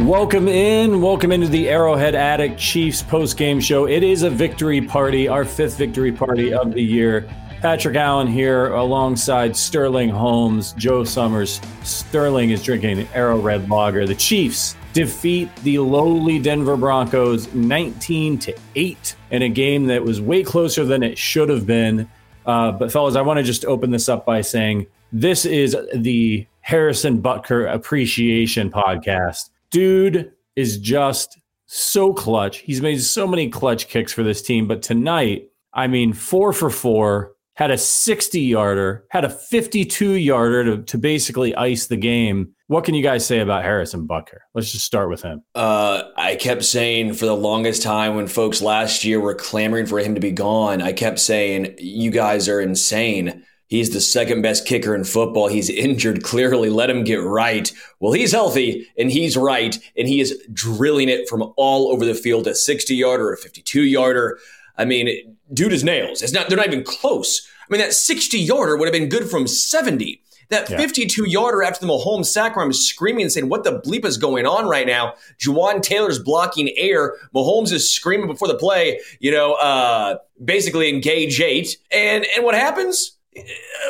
Welcome in. Welcome into the Arrowhead Addict Chiefs post game show. It is a victory party, our fifth victory party of the year. Patrick Allen here alongside Sterling Holmes, Joe Summers. Sterling is drinking Arrowhead Red Lager. The Chiefs defeat the lowly Denver Broncos 19 to 8 in a game that was way closer than it should have been. Uh, but, fellas, I want to just open this up by saying this is the Harrison Butker Appreciation Podcast dude is just so clutch. He's made so many clutch kicks for this team, but tonight, I mean, four for four, had a 60 yarder, had a 52 yarder to, to basically ice the game. What can you guys say about Harrison Butker? Let's just start with him. Uh, I kept saying for the longest time when folks last year were clamoring for him to be gone, I kept saying, you guys are insane. He's the second best kicker in football. He's injured clearly. Let him get right. Well, he's healthy and he's right, and he is drilling it from all over the field a 60 yarder, a 52 yarder. I mean, dude is nails. It's not, they're not even close. I mean, that 60 yarder would have been good from 70. That 52 yarder after the Mahomes sack where I'm screaming and saying, What the bleep is going on right now? Jawaan Taylor's blocking air. Mahomes is screaming before the play, you know, uh, basically engage eight. And, and what happens?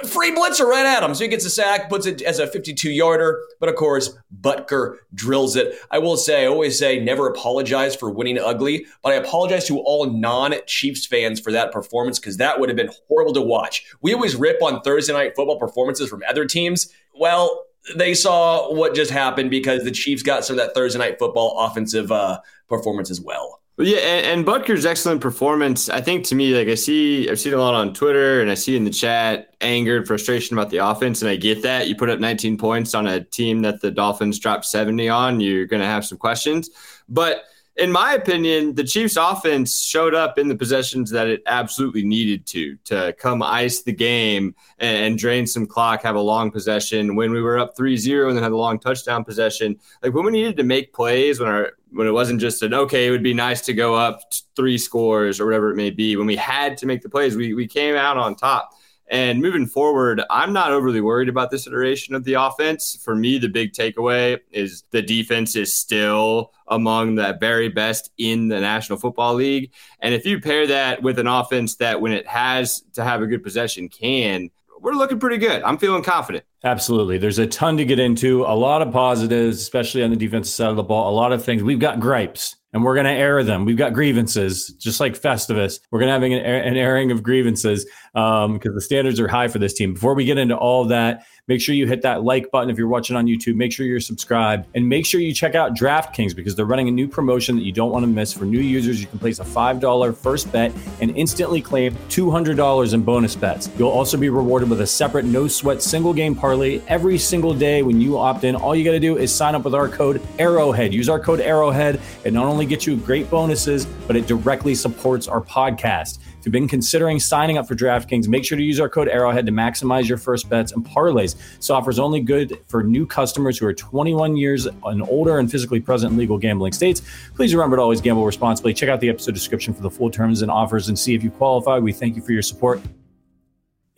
Free blitzer right at him. So he gets a sack, puts it as a 52 yarder. But of course, Butker drills it. I will say, I always say, never apologize for winning ugly, but I apologize to all non Chiefs fans for that performance because that would have been horrible to watch. We always rip on Thursday night football performances from other teams. Well, they saw what just happened because the Chiefs got some of that Thursday night football offensive uh, performance as well. Yeah, and, and Butker's excellent performance. I think to me, like I see, I've seen a lot on Twitter, and I see in the chat anger and frustration about the offense, and I get that. You put up 19 points on a team that the Dolphins dropped 70 on, you're going to have some questions. But in my opinion, the Chiefs offense showed up in the possessions that it absolutely needed to to come ice the game and, and, drain some clock, have a long possession. When we were up 3-0 and then had a long touchdown possession, like when we needed to make plays when our when it wasn't just an okay, it would be nice to go up three scores or whatever it may be. When we had to make the plays, we we came out on top. And moving forward, I'm not overly worried about this iteration of the offense. For me, the big takeaway is the defense is still among the very best in the National Football League. And if you pair that with an offense that, when it has to have a good possession, can, we're looking pretty good. I'm feeling confident. Absolutely. There's a ton to get into, a lot of positives, especially on the defensive side of the ball, a lot of things. We've got gripes and we're going to air them. We've got grievances, just like Festivus. We're going to have an, an airing of grievances because um, the standards are high for this team. Before we get into all that, Make sure you hit that like button if you're watching on YouTube. Make sure you're subscribed and make sure you check out DraftKings because they're running a new promotion that you don't want to miss. For new users, you can place a $5 first bet and instantly claim $200 in bonus bets. You'll also be rewarded with a separate no sweat single game parlay every single day when you opt in. All you got to do is sign up with our code Arrowhead. Use our code Arrowhead. It not only gets you great bonuses, but it directly supports our podcast you've been considering signing up for DraftKings, make sure to use our code Arrowhead to maximize your first bets and parlays. This offer is only good for new customers who are 21 years and older and physically present in legal gambling states. Please remember to always gamble responsibly. Check out the episode description for the full terms and offers and see if you qualify. We thank you for your support.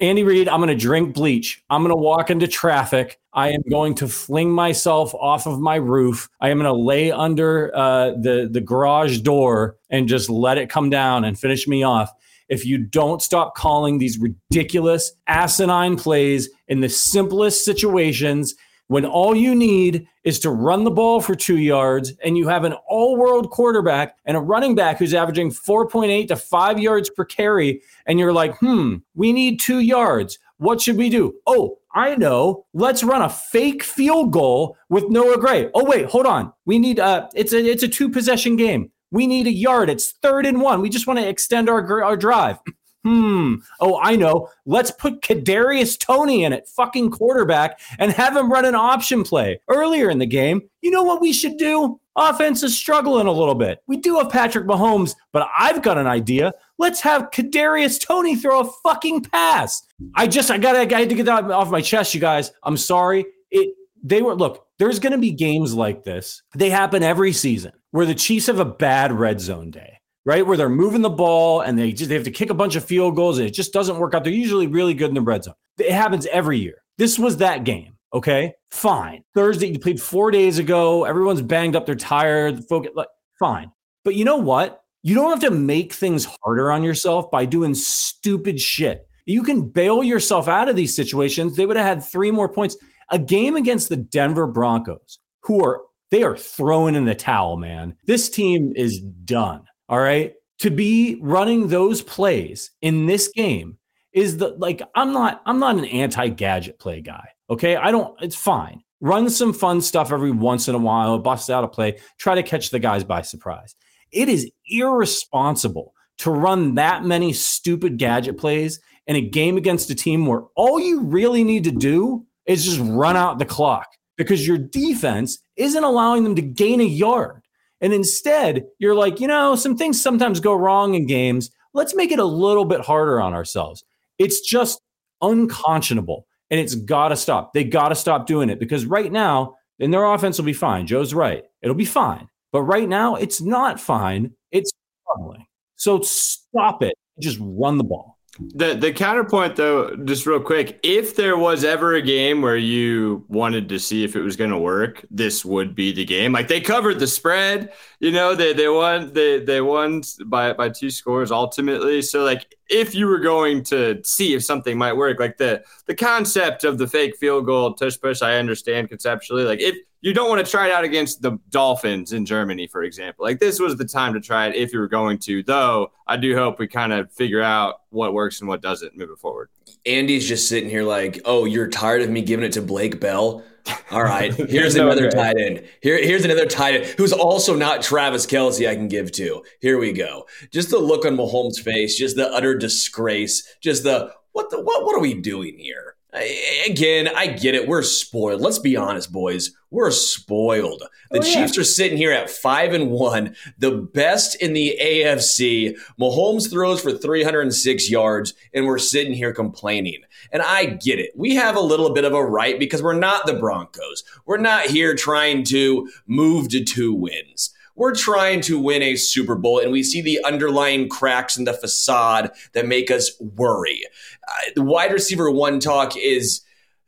Andy Reid, I'm going to drink bleach. I'm going to walk into traffic. I am going to fling myself off of my roof. I am going to lay under uh, the the garage door and just let it come down and finish me off if you don't stop calling these ridiculous, asinine plays in the simplest situations when all you need is to run the ball for two yards and you have an all world quarterback and a running back who's averaging 4.8 to five yards per carry, and you're like, hmm, we need two yards. What should we do? Oh, I know. Let's run a fake field goal with Noah Gray. Oh, wait, hold on. We need uh it's a it's a two possession game. We need a yard. It's third and one. We just want to extend our our drive. Hmm. Oh, I know. Let's put Kadarius Toney in at fucking quarterback and have him run an option play earlier in the game. You know what we should do? Offense is struggling a little bit. We do have Patrick Mahomes, but I've got an idea. Let's have Kadarius Toney throw a fucking pass. I just I got I got to get that off my chest, you guys. I'm sorry. It they were look. There's going to be games like this. They happen every season where the Chiefs have a bad red zone day, right? Where they're moving the ball and they just they have to kick a bunch of field goals and it just doesn't work out. They're usually really good in the red zone. It happens every year. This was that game. Okay, fine. Thursday, you played four days ago. Everyone's banged up. They're tired. Focus, like, fine. But you know what? You don't have to make things harder on yourself by doing stupid shit. You can bail yourself out of these situations. They would have had three more points. A game against the Denver Broncos, who are they are throwing in the towel, man. This team is done. All right. To be running those plays in this game is the like I'm not I'm not an anti-gadget play guy. Okay. I don't it's fine. Run some fun stuff every once in a while, bust out a play, try to catch the guys by surprise. It is irresponsible to run that many stupid gadget plays in a game against a team where all you really need to do is just run out the clock because your defense isn't allowing them to gain a yard. And instead, you're like, you know, some things sometimes go wrong in games. Let's make it a little bit harder on ourselves. It's just unconscionable and it's got to stop. They got to stop doing it because right now, and their offense will be fine. Joe's right. It'll be fine. But right now, it's not fine. It's struggling. So stop it. Just run the ball. The the counterpoint though, just real quick, if there was ever a game where you wanted to see if it was going to work, this would be the game. Like they covered the spread, you know, they they won they they won by by two scores ultimately. So like if you were going to see if something might work, like the the concept of the fake field goal tush push, I understand conceptually. Like if you don't want to try it out against the Dolphins in Germany, for example. Like this was the time to try it if you were going to. Though I do hope we kind of figure out what works and what doesn't moving forward. Andy's just sitting here like, oh, you're tired of me giving it to Blake Bell. All right, here's another tight end. Here, here's another tight end who's also not Travis Kelce. I can give to. Here we go. Just the look on Mahomes' face, just the utter disgrace, just the what the what what are we doing here? Again, I get it. We're spoiled. Let's be honest, boys. We're spoiled. The oh, yeah. Chiefs are sitting here at five and one, the best in the AFC. Mahomes throws for 306 yards, and we're sitting here complaining. And I get it. We have a little bit of a right because we're not the Broncos. We're not here trying to move to two wins we're trying to win a Super Bowl and we see the underlying cracks in the facade that make us worry. Uh, the wide receiver one talk is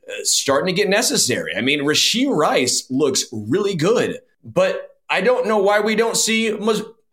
uh, starting to get necessary. I mean, Rashee Rice looks really good, but I don't know why we don't see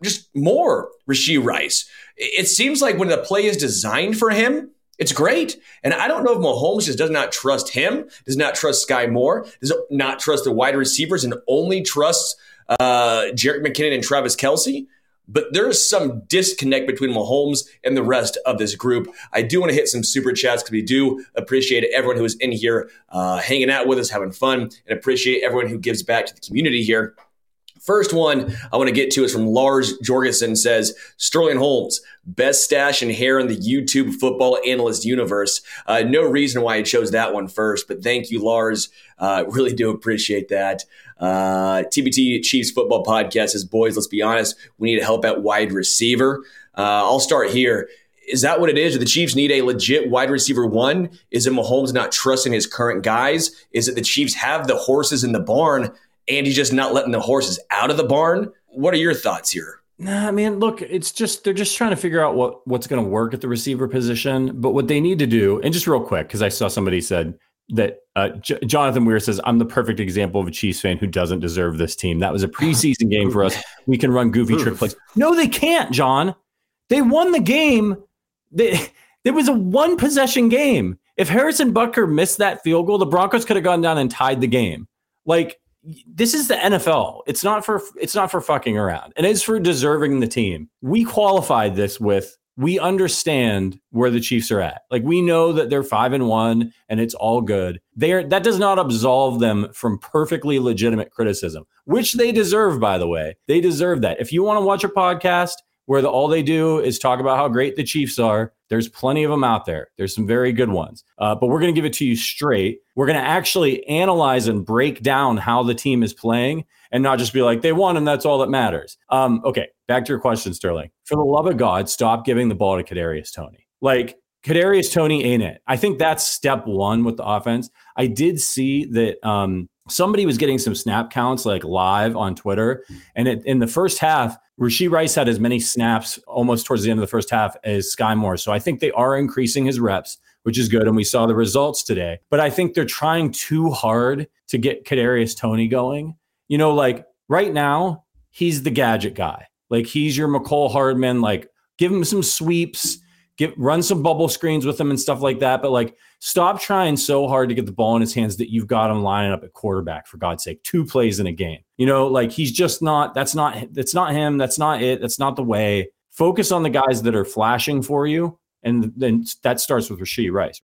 just more Rashee Rice. It seems like when the play is designed for him, it's great. And I don't know if Mahomes just does not trust him, does not trust Skyy Moore, does not trust the wide receivers, and only trusts uh, Jerick McKinnon and Travis Kelce. But there is some disconnect between Mahomes and the rest of this group. I do want to hit some super chats because we do appreciate everyone who is in here uh, hanging out with us, having fun, and appreciate everyone who gives back to the community here. First one I want to get to is from Lars Jorgensen says Sterling Holmes, best stash and hair in the YouTube football analyst universe. Uh, no reason why I chose that one first, but thank you, Lars. Uh, really do appreciate that. Uh, TBT Chiefs football podcast says, boys, let's be honest, we need help at wide receiver. Uh, I'll start here. Is that what it is? Do the Chiefs need a legit wide receiver one? Is it Mahomes not trusting his current guys? Is it the Chiefs have the horses in the barn? and he's just not letting the horses out of the barn. What are your thoughts here? Nah, man, look, it's just they're just trying to figure out what what's going to work at the receiver position. But what they need to do, and just real quick, because I saw somebody said that uh, J- Jonathan Weir says I'm the perfect example of a Chiefs fan who doesn't deserve this team. That was a preseason game for us. We can run goofy trick plays. No, they can't, John. They won the game. They, there was a one possession game. If Harrison Butker missed that field goal, the Broncos could have gone down and tied the game. Like this is the NFL. It's not for it's not for fucking around. And it's for deserving the team. We qualified this with we understand where the Chiefs are at. Like we know that they're 5 and 1 and it's all good. They that does not absolve them from perfectly legitimate criticism, which they deserve by the way. They deserve that. If you want to watch a podcast where the, all they do is talk about how great the Chiefs are. There's plenty of them out there. There's some very good ones. Uh, but we're going to give it to you straight. We're going to actually analyze and break down how the team is playing and not just be like, they won and that's all that matters. Um, okay, back to your question, Sterling. For the love of God, stop giving the ball to Kadarius Toney. Like, Kadarius Toney ain't it. I think that's step one with the offense. I did see that um, somebody was getting some snap counts like live on Twitter, and it, in the first half, Rashee Rice had as many snaps almost towards the end of the first half as Skyy Moore. So I think they are increasing his reps, which is good. And we saw the results today. But I think they're trying too hard to get Kadarius Toney going. You know, like right now, he's the gadget guy. Like he's your Mecole Hardman. Like give him some sweeps get run some bubble screens with him and stuff like that. But like, stop trying so hard to get the ball in his hands that you've got him lining up at quarterback for God's sake. Two plays in a game. You know, like he's just not. That's not. That's not him. That's not it. That's not the way. Focus on the guys that are flashing for you, and then that starts with Rashee Rice.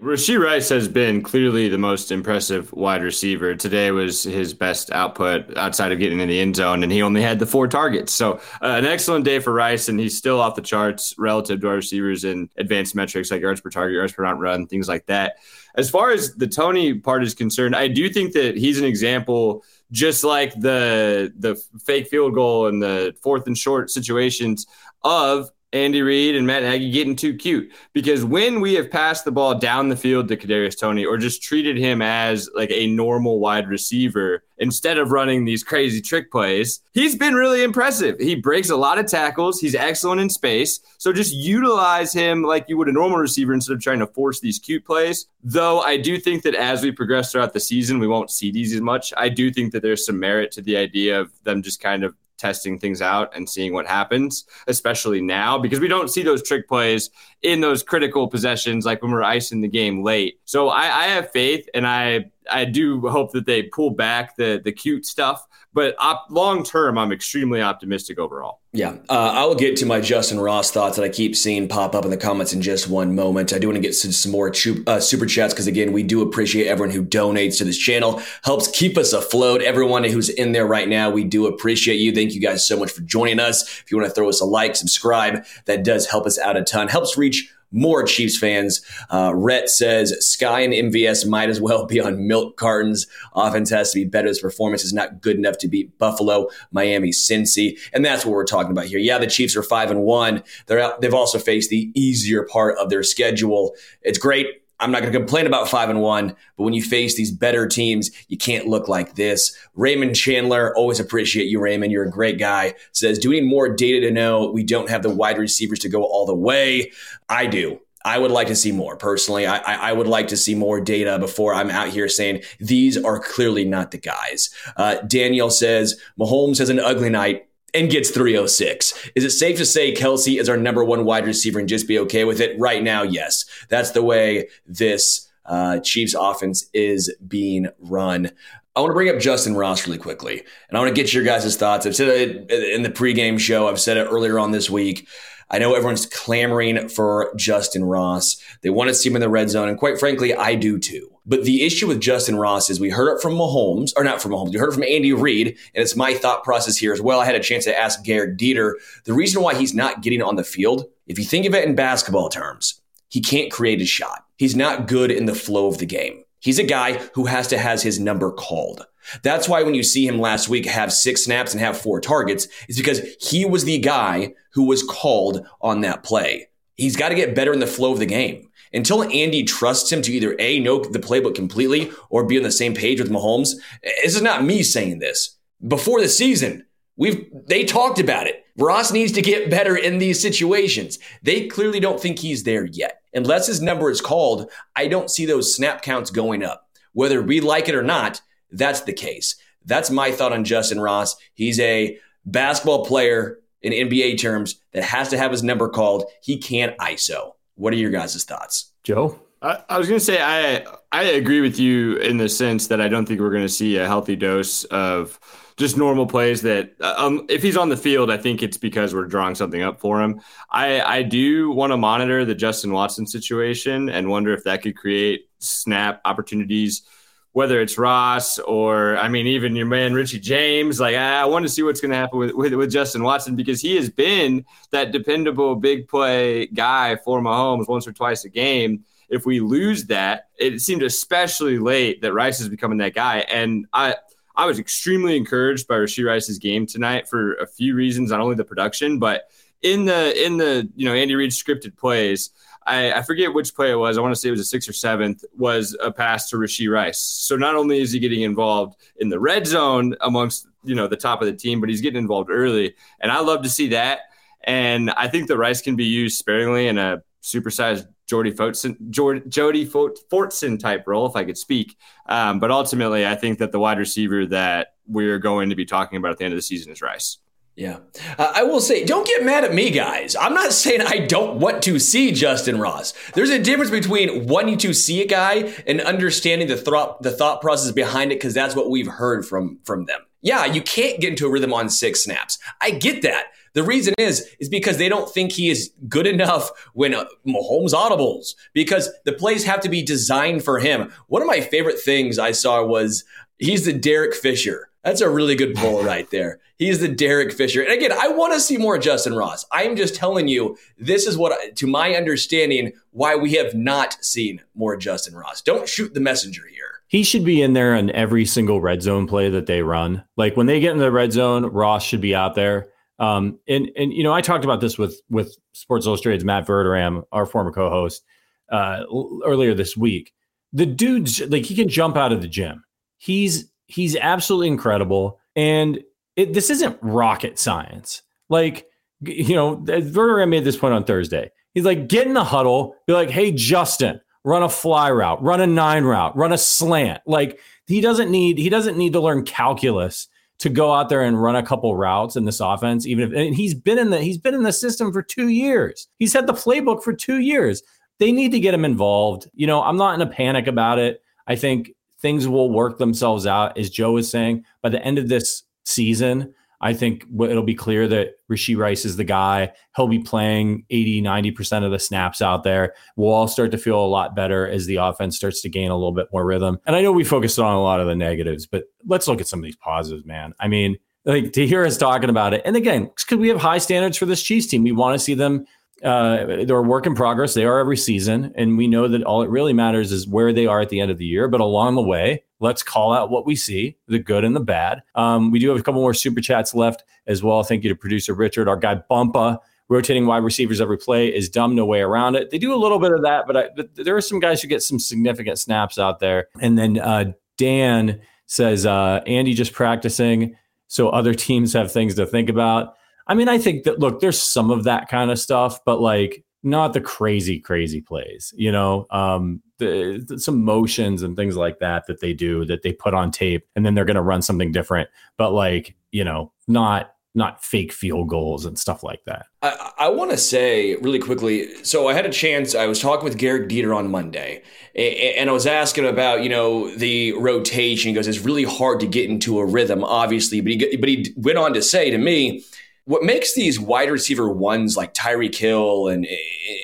Rashee Rice has been clearly the most impressive wide receiver. Today was his best output outside of getting in the end zone, and he only had the four targets. So, uh, an excellent day for Rice, and he's still off the charts relative to our receivers in advanced metrics like yards per target, yards per run, things like that. As far as the Toney part is concerned, I do think that he's an example, just like the the fake field goal and the fourth and short situations of Andy Reid and Matt Nagy getting too cute because when we have passed the ball down the field to Kadarius Toney or just treated him as like a normal wide receiver instead of running these crazy trick plays, he's been really impressive. He breaks a lot of tackles. He's excellent in space. So just utilize him like you would a normal receiver instead of trying to force these cute plays. Though I do think that as we progress throughout the season, we won't see these as much. I do think that there's some merit to the idea of them just kind of testing things out and seeing what happens, especially now because we don't see those trick plays in those critical possessions like when we're icing the game late. So I, I have faith and I I do hope that they pull back the the cute stuff but op- long term, I'm extremely optimistic overall. Yeah, uh, I will get to my Justyn Ross thoughts that I keep seeing pop up in the comments in just one moment. I do want to get some more chu- uh, super chats because again, we do appreciate everyone who donates to this channel, helps keep us afloat. Everyone who's in there right now, we do appreciate you. Thank you guys so much for joining us. If you want to throw us a like, subscribe, that does help us out a ton. Helps reach more Chiefs fans. Uh, Rhett says Skyy and MVS might as well be on milk cartons. Offense has to be better. His performance is not good enough to beat Buffalo, Miami, Cincy, and that's what we're talking about here. Yeah, the Chiefs are five and one. They're out, they've also faced the easier part of their schedule. It's great. I'm not going to complain about five and one, but when you face these better teams, you can't look like this. Raymond Chandler, always appreciate you, Raymond. You're a great guy. Says, do we need more data to know we don't have the wide receivers to go all the way? I do. I would like to see more personally. I, I, would like to see more data before I'm out here saying these are clearly not the guys. Uh, Daniel says Mahomes has an ugly night and gets 306. Is it safe to say Kelce is our number one wide receiver and just be okay with it? Right now, yes. That's the way this uh, Chiefs offense is being run. I want to bring up Justyn Ross really quickly, and I want to get your guys' thoughts. I've said it in the pregame show, I've said it earlier on this week. I know everyone's clamoring for Justyn Ross. They want to see him in the red zone, and quite frankly, I do too. But the issue with Justyn Ross is we heard it from Mahomes, or not from Mahomes, we heard it from Andy Reid, and it's my thought process here as well. I had a chance to ask Gehrig Dieter the reason why he's not getting on the field. If you think of it in basketball terms, he can't create a shot. He's not good in the flow of the game. He's a guy who has to has his number called. That's why when you see him last week have six snaps and have four targets, is because he was the guy who was called on that play. He's got to get better in the flow of the game. Until Andy trusts him to either A, know the playbook completely or be on the same page with Mahomes, this is not me saying this. Before the season, we've they talked about it. Ross needs to get better in these situations. They clearly don't think he's there yet. Unless his number is called, I don't see those snap counts going up. Whether we like it or not, that's the case. That's my thought on Justyn Ross. He's a basketball player in NBA terms that has to have his number called. He can't ISO. What are your guys' thoughts? Joe? I, I was going to say I I agree with you in the sense that I don't think we're going to see a healthy dose of just normal plays that uh, um, if he's on the field, I think it's because we're drawing something up for him. I, I do want to monitor the Justin Watson situation and wonder if that could create snap opportunities whether it's Ross or I mean even your man Richie James. Like I, want to see what's going to happen with, with, with Justin Watson because he has been that dependable big play guy for Mahomes once or twice a game. If we lose that, it seemed especially late that Rice is becoming that guy. And I I was extremely encouraged by Rashee Rice's game tonight for a few reasons, not only the production, but in the in the you know Andy Reid scripted plays. I, I, forget which play it was. I want to say it was a sixth or seventh. Was a pass to Rashee Rice. So not only is he getting involved in the red zone amongst you know the top of the team, but he's getting involved early, and I love to see that. And I think the Rice can be used sparingly in a supersized Jordy Fortson, Jody Fortson type role, if I could speak. Um, but ultimately, I think that the wide receiver that we're going to be talking about at the end of the season is Rice. Yeah. Uh, I will say, don't get mad at me, guys. I'm not saying I don't want to see Justyn Ross. There's a difference between wanting to see a guy and understanding the thought, the thought process behind it, because that's what we've heard from, from them. Yeah, you can't get into a rhythm on six snaps. I get that. The reason is, is because they don't think he is good enough when uh, Mahomes audibles because the plays have to be designed for him. One of my favorite things I saw was he's the Derek Fisher. That's a really good pull right there. He's the Derek Fisher. And again, I want to see more Justyn Ross. I am just telling you, this is what, to my understanding, why we have not seen more Justyn Ross. Don't shoot the messenger here. He should be in there on every single red zone play that they run. Like when they get in the red zone, Ross should be out there. Um, and and you know, I talked about this with with Sports Illustrated's Matt Verderame, our former co-host, uh, earlier this week. The dude's like he can jump out of the gym. He's he's absolutely incredible, and it, this isn't rocket science. Like you know, Verderame made this point on Thursday. He's like, get in the huddle, be like, hey Justin, run a fly route, run a nine route, run a slant. Like he doesn't need he doesn't need to learn calculus to go out there and run a couple routes in this offense, even if and he's been in the he's been in the system for two years. He's had the playbook for two years. They need to get him involved. You know, I'm not in a panic about it. I think things will work themselves out, as Joe is saying. By the end of this season, I think it'll be clear that Rashee Rice is the guy. He'll be playing 80, 90% of the snaps out there. We'll all start to feel a lot better as the offense starts to gain a little bit more rhythm. And I know we focused on a lot of the negatives, but let's look at some of these positives, man. I mean, like to hear us talking about it. And again, because we have high standards for this Chiefs team, we want to see them uh, they're a work in progress. They are every season, and we know that all it really matters is where they are at the end of the year. But along the way, let's call out what we see, the good and the bad. Um, we do have a couple more super chats left as well. Thank you to producer Richard, our guy Bumpa. Rotating wide receivers every play is dumb, no way around it. They do a little bit of that, but, I, but there are some guys who get some significant snaps out there. And then uh, Dan says uh, Andy just practicing, so other teams have things to think about. I mean, I think that look, there's some of that kind of stuff, but like not the crazy, crazy plays. You know, um, the, the, some motions and things like that that they do that they put on tape, and then they're going to run something different. But like, you know, not not fake field goals and stuff like that. I, I want to say really quickly. So I had a chance. I was talking with Gehrig Dieter on Monday, and I was asking about you know the rotation. He goes, "It's really hard to get into a rhythm, obviously." But he but he went on to say to me what makes these wide receiver ones like Tyreek Hill and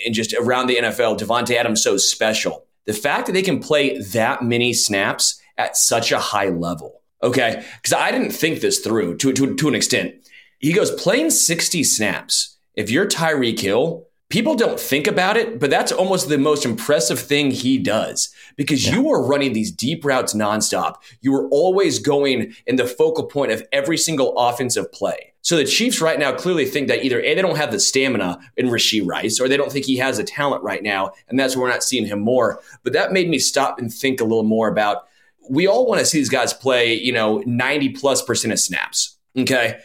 and just around the NFL, Davante Adams so special. The fact that they can play that many snaps at such a high level. Okay, because I didn't think this through to, to, to an extent. He goes playing 60 snaps. If you're Tyreek Hill, people don't think about it, but that's almost the most impressive thing he does because yeah. you are running these deep routes nonstop. You are always going in the focal point of every single offensive play. So the Chiefs right now clearly think that either A, they don't have the stamina in Rashee Rice, or they don't think he has the talent right now, and that's why we're not seeing him more. But that made me stop and think a little more about we all want to see these guys play, you know, 90 plus percent of snaps. Okay.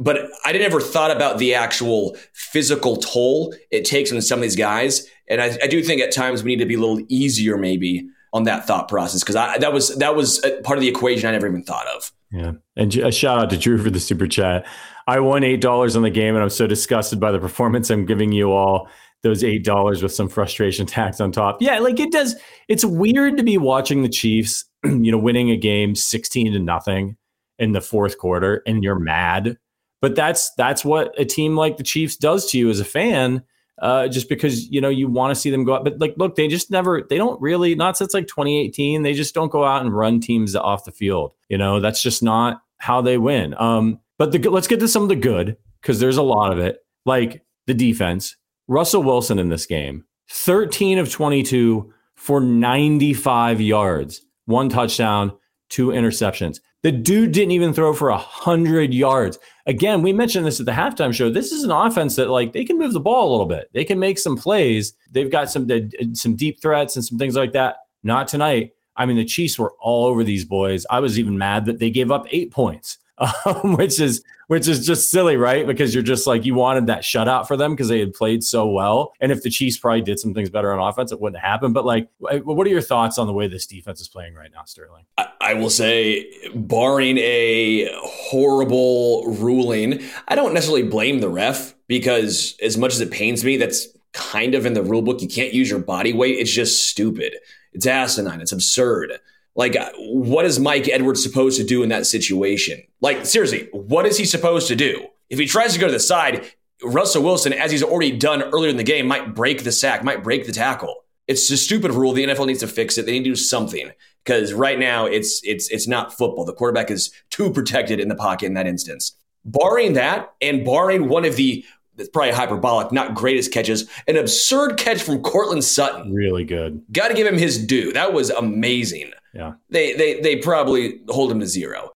But I never thought about the actual physical toll it takes on some of these guys. And I, I do think at times we need to be a little easier maybe on that thought process because that was that was part of the equation I never even thought of. Yeah. And a shout out to Drew for the super chat. I won $8 on the game and I'm so disgusted by the performance. I'm giving you all those $8 with some frustration tax on top. Yeah. Like it does. It's weird to be watching the Chiefs, you know, winning a game 16 to nothing in the fourth quarter and you're mad. But that's, that's what a team like the Chiefs does to you as a fan. uh, just because you know you want to see them go up. But like, look, they just never, they don't really, not since like 2018, they just don't go out and run teams off the field. You know, that's just not how they win. Um, but the, let's get to some of the good because there's a lot of it, like the defense. Russell Wilson in this game, 13 of 22 for 95 yards, one touchdown, two interceptions. The dude didn't even throw for 100 yards. Again, we mentioned this at the halftime show. This is an offense that like they can move the ball a little bit. They can make some plays. They've got some uh, some deep threats and some things like that. Not tonight. I mean, the Chiefs were all over these boys. I was even mad that they gave up 8 points. Um, which is which is just silly, right? Because you're just like you wanted that shutout for them because they had played so well. And if the Chiefs probably did some things better on offense, it wouldn't happen. But like, what are your thoughts on the way this defense is playing right now, Sterling? I, I will say, barring a horrible ruling, I don't necessarily blame the ref because as much as it pains me, that's kind of in the rule book. You can't use your body weight. It's just stupid. It's asinine. It's absurd. Like, uh, what is Mike Edwards supposed to do in that situation? Like, seriously, what is he supposed to do? If he tries to go to the side, Russell Wilson, as he's already done earlier in the game, might break the sack, might break the tackle. It's a stupid rule. The NFL needs to fix it. They need to do something because right now it's it's it's not football. The quarterback is too protected in the pocket in that instance. Barring that, and barring one of the it's probably hyperbolic, not greatest catches. An absurd catch from Courtland Sutton. Really good. Got to give him his due. That was amazing. Yeah. They they they probably hold him to zero.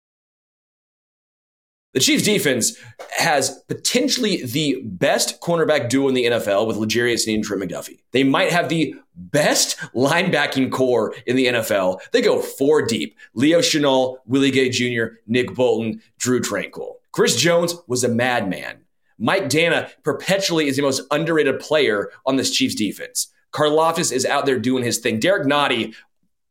The Chiefs defense has potentially the best cornerback duo in the NFL with Sneed and Trent McDuffie. They might have the best linebacking core in the NFL. They go four deep. Leo Chenal, Willie Gay Jr., Nick Bolton, Drue Tranquill. Chris Jones was a madman. Mike Danna perpetually is the most underrated player on this Chiefs defense. Karlaftis is out there doing his thing. Derrick Nnadi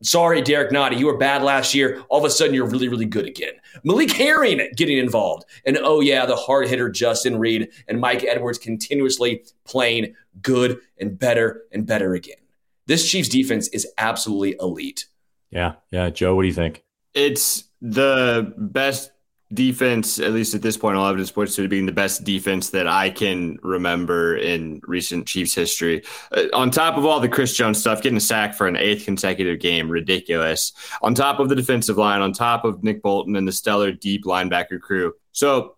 Sorry, Derrick Nnadi, you were bad last year. All of a sudden, you're really, really good again. Malik Herring getting involved. And oh, yeah, the hard hitter Justin Reid and Mike Edwards continuously playing good and better and better again. This Chiefs defense is absolutely elite. Yeah. Yeah. Joe, what do you think? It's the best defense, at least at this point, all evidence points to being the best defense that I can remember in recent Chiefs history. Uh, on top of all the Chris Jones stuff, getting a sack for an eighth consecutive game, ridiculous. On top of the defensive line, on top of Nick Bolton and the stellar deep linebacker crew. So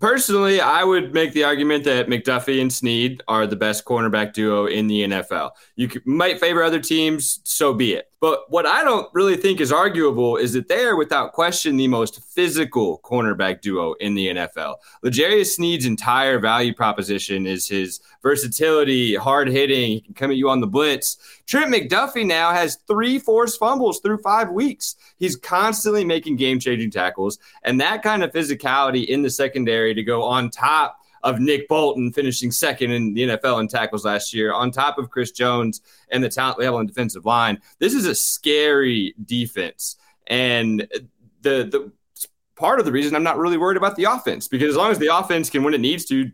Personally, I would make the argument that McDuffie and Sneed are the best cornerback duo in the NFL. You might favor other teams, so be it. But what I don't really think is arguable is that they are, without question, the most physical cornerback duo in the NFL. L'Jarius Sneed's entire value proposition is his versatility, hard hitting, he can come at you on the blitz. Trent McDuffie now has three forced fumbles through five weeks. He's constantly making game changing tackles, and that kind of physicality in the secondary to go on top of Nick Bolton finishing second in the NFL in tackles last year, on top of Chris Jones and the talent level on defensive line. This is a scary defense. And the the part of the reason I'm not really worried about the offense because as long as the offense can when it needs to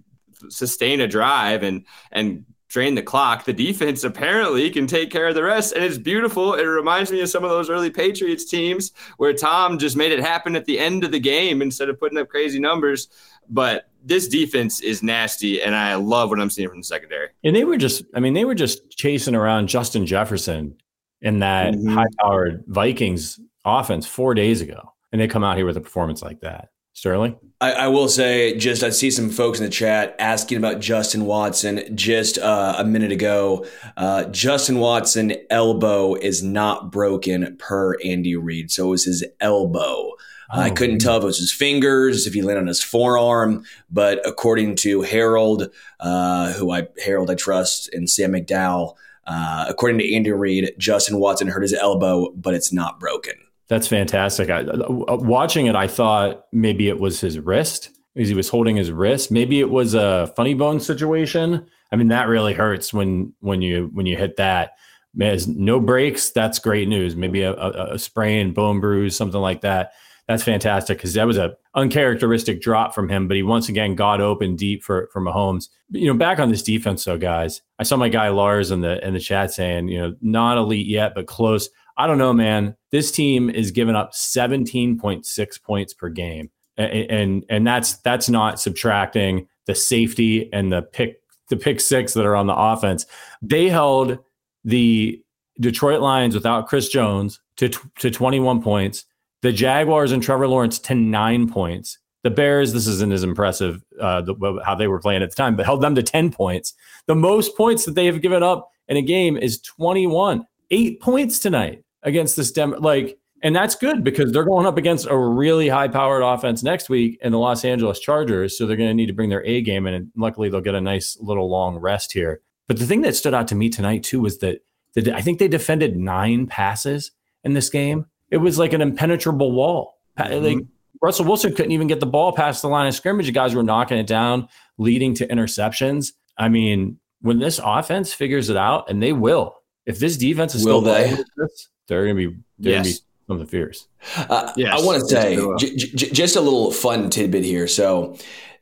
sustain a drive and and drain the clock. The defense apparently can take care of the rest, and it's beautiful. It reminds me of some of those early Patriots teams where Tom just made it happen at the end of the game instead of putting up crazy numbers. But this defense is nasty, and I love what I'm seeing from the secondary. And they were just, I mean, they were just chasing around Justin Jefferson in that mm-hmm. high powered Vikings offense four days ago. And they come out here with a performance like that. Sterling? I, I, will say, just I see some folks in the chat asking about Justin Watson just uh, a minute ago. Uh, Justin Watson elbow is not broken per Andy Reid, so it was his elbow. Oh, I couldn't tell if it was his fingers, if he landed on his forearm, but according to Harold, uh, who I Harold I trust, and Sam McDowell, uh, according to Andy Reid, Justin Watson hurt his elbow, but it's not broken. That's fantastic. I, uh, watching it, I thought maybe it was his wrist because he was holding his wrist. Maybe it was a funny bone situation. I mean, that really hurts when when you when you hit that. There's no breaks. That's great news. Maybe a, a, a sprain, bone bruise, something like that. That's fantastic because that was a uncharacteristic drop from him. But he once again got open deep for for Mahomes. You know, back on this defense, though, guys. I saw my guy Lars in the in the chat saying, you know, not elite yet, but close. I don't know, man. This team is giving up 17.6 points per game. And, and and that's that's not subtracting the safety and the pick the pick six that are on the offense. They held the Detroit Lions without Chris Jones to to 21 points. The Jaguars and Trevor Lawrence to nine points. The Bears, this isn't as impressive uh, the, how they were playing at the time, but held them to 10 points. The most points that they have given up in a game is 21. Eight points tonight against this Dem. Like, and that's good because they're going up against a really high powered offense next week in the Los Angeles Chargers. So they're going to need to bring their A game. And luckily, they'll get a nice little long rest here. But the thing that stood out to me tonight, too, was that the, I think they defended nine passes in this game. It was like an impenetrable wall. Mm-hmm. Like Russell Wilson couldn't even get the ball past the line of scrimmage. The guys were knocking it down, leading to interceptions. I mean, when this offense figures it out, and they will, if this defense is will still they? This, they're going to be they're Yes. going to be something fierce. Uh, Yes, I want to say j- j- just a little fun tidbit here. So,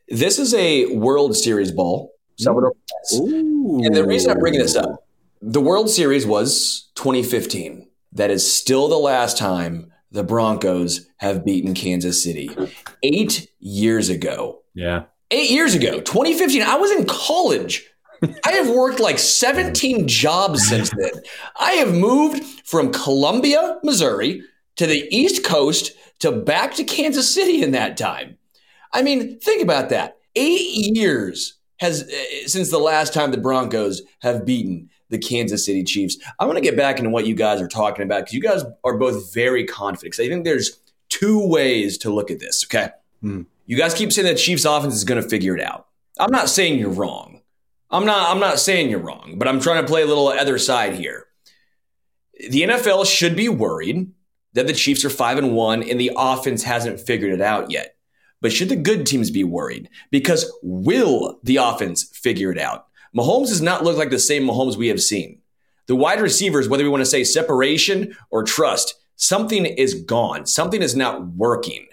this is a World Series ball. Salvador Perez. And the reason I'm bringing this up, the World Series was 2015. That is still the last time the Broncos have beaten Kansas City. Eight years ago. Yeah. Eight years ago, 2015, I was in college. I have worked like 17 jobs since then. I have moved from Columbia, Missouri to the East Coast to back to Kansas City in that time. I mean, think about that. Eight years has uh, since the last time the Broncos have beaten the Kansas City Chiefs. I want to get back into what you guys are talking about because you guys are both very confident. Because I think there's two ways to look at this. Okay, hmm. you guys keep saying the Chiefs' offense is going to figure it out. I'm not saying you're wrong. I'm not. I'm not saying you're wrong, but I'm trying to play a little other side here. The NFL should be worried that the Chiefs are five and one and the offense hasn't figured it out yet. But should the good teams be worried? Because will the offense figure it out? Mahomes does not look like the same Mahomes we have seen. The wide receivers, whether we want to say separation or trust, something is gone. Something is not working.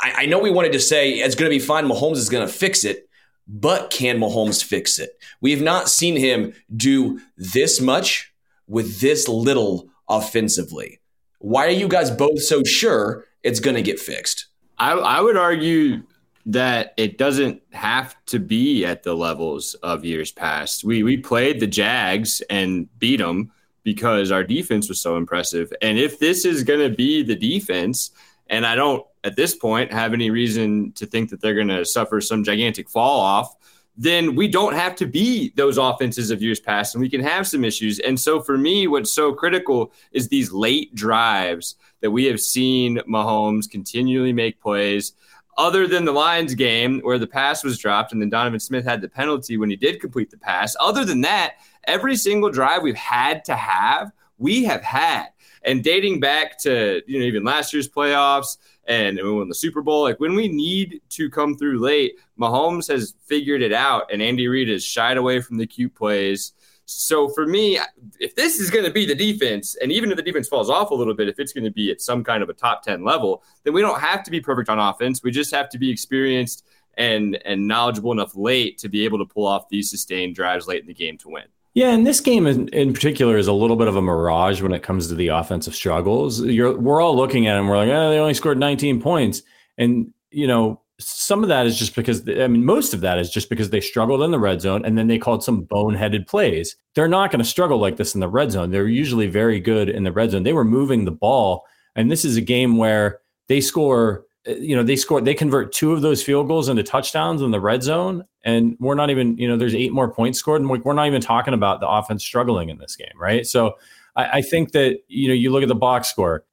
I, I know we wanted to say it's going to be fine. Mahomes is going to fix it, but can Mahomes fix it? We have not seen him do this much with this little offensively. Why are you guys both so sure it's going to get fixed? I, I would argue that it doesn't have to be at the levels of years past. We we played the Jags and beat them because our defense was so impressive. And if this is going to be the defense, and I don't at this point have any reason to think that they're going to suffer some gigantic fall off, then we don't have to be those offenses of years past and we can have some issues. And so for me, what's so critical is these late drives that we have seen Mahomes continually make plays. Other than the Lions game where the pass was dropped and then Donovan Smith had the penalty when he did complete the pass. Other than that, every single drive we've had to have, we have had. And dating back to you know even last year's playoffs and we won the Super Bowl, like when we need to come through late, Mahomes has figured it out, and Andy Reid has shied away from the cute plays. So for me, if this is going to be the defense, and even if the defense falls off a little bit, if it's going to be at some kind of a top 10 level, then we don't have to be perfect on offense. We just have to be experienced and and knowledgeable enough late to be able to pull off these sustained drives late in the game to win. Yeah, and this game in, in particular is a little bit of a mirage when it comes to the offensive struggles. You're, we're all looking at them. We're like, oh, they only scored 19 points, and you know, some of that is just because I mean, most of that is just because they struggled in the red zone, and then they called some boneheaded plays. They're not going to struggle like this in the red zone. They're usually very good in the red zone. They were moving the ball, and this is a game where they score. Eh, you know, they score. They convert two of those field goals into touchdowns in the red zone, and we're not even. You know, there's eight more points scored, and we're not even talking about the offense struggling in this game, right? So. I, I think that you know you look at the box score.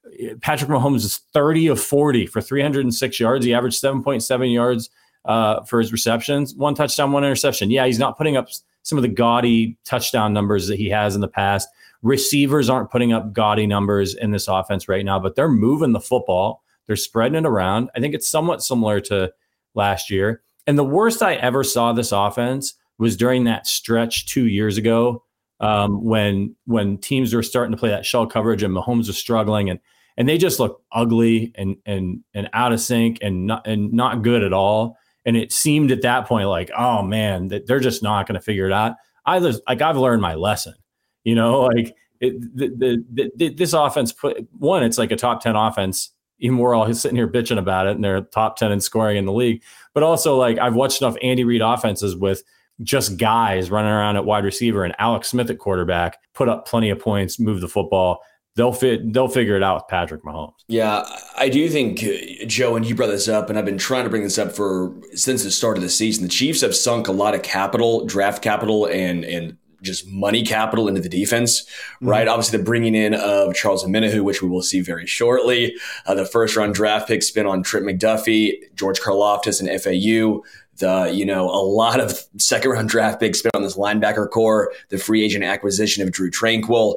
Patrick Mahomes is 30 of 40 for 306 yards. He averaged 7.7 yards uh, for his receptions, one touchdown, one interception. Yeah, he's not putting up some of the gaudy touchdown numbers that he has in the past. Receivers aren't putting up gaudy numbers in this offense right now, but they're moving the football. They're spreading it around. I think it's somewhat similar to last year. And the worst I ever saw this offense was during that stretch two years ago um, when when teams were starting to play that shell coverage and Mahomes was struggling and and they just looked ugly and and and out of sync and not and not good at all. And it seemed at that point like, oh man, that they're just not going to figure it out. I was like, I've learned my lesson. You know, like it, the, the, the, this offense put one, it's like a top ten offense. Even we're all sitting here bitching about it, and they're top ten in scoring in the league. But also, like I've watched enough Andy Reid offenses with just guys running around at wide receiver and Alex Smith at quarterback, put up plenty of points, move the football. They'll fit. They'll figure it out with Patrick Mahomes. Yeah, I do think uh, Joe and you brought this up, and I've been trying to bring this up for since the start of the season. The Chiefs have sunk a lot of capital, draft capital, and and just money capital into the defense, mm-hmm. right? Obviously, the bringing in of Charles Omenihu, which we will see very shortly. Uh, the first round draft pick spent on Trent McDuffie, George Karlaftis, and FAU the you know a lot of second round draft picks spent on this linebacker core, the free agent acquisition of Drue Tranquill.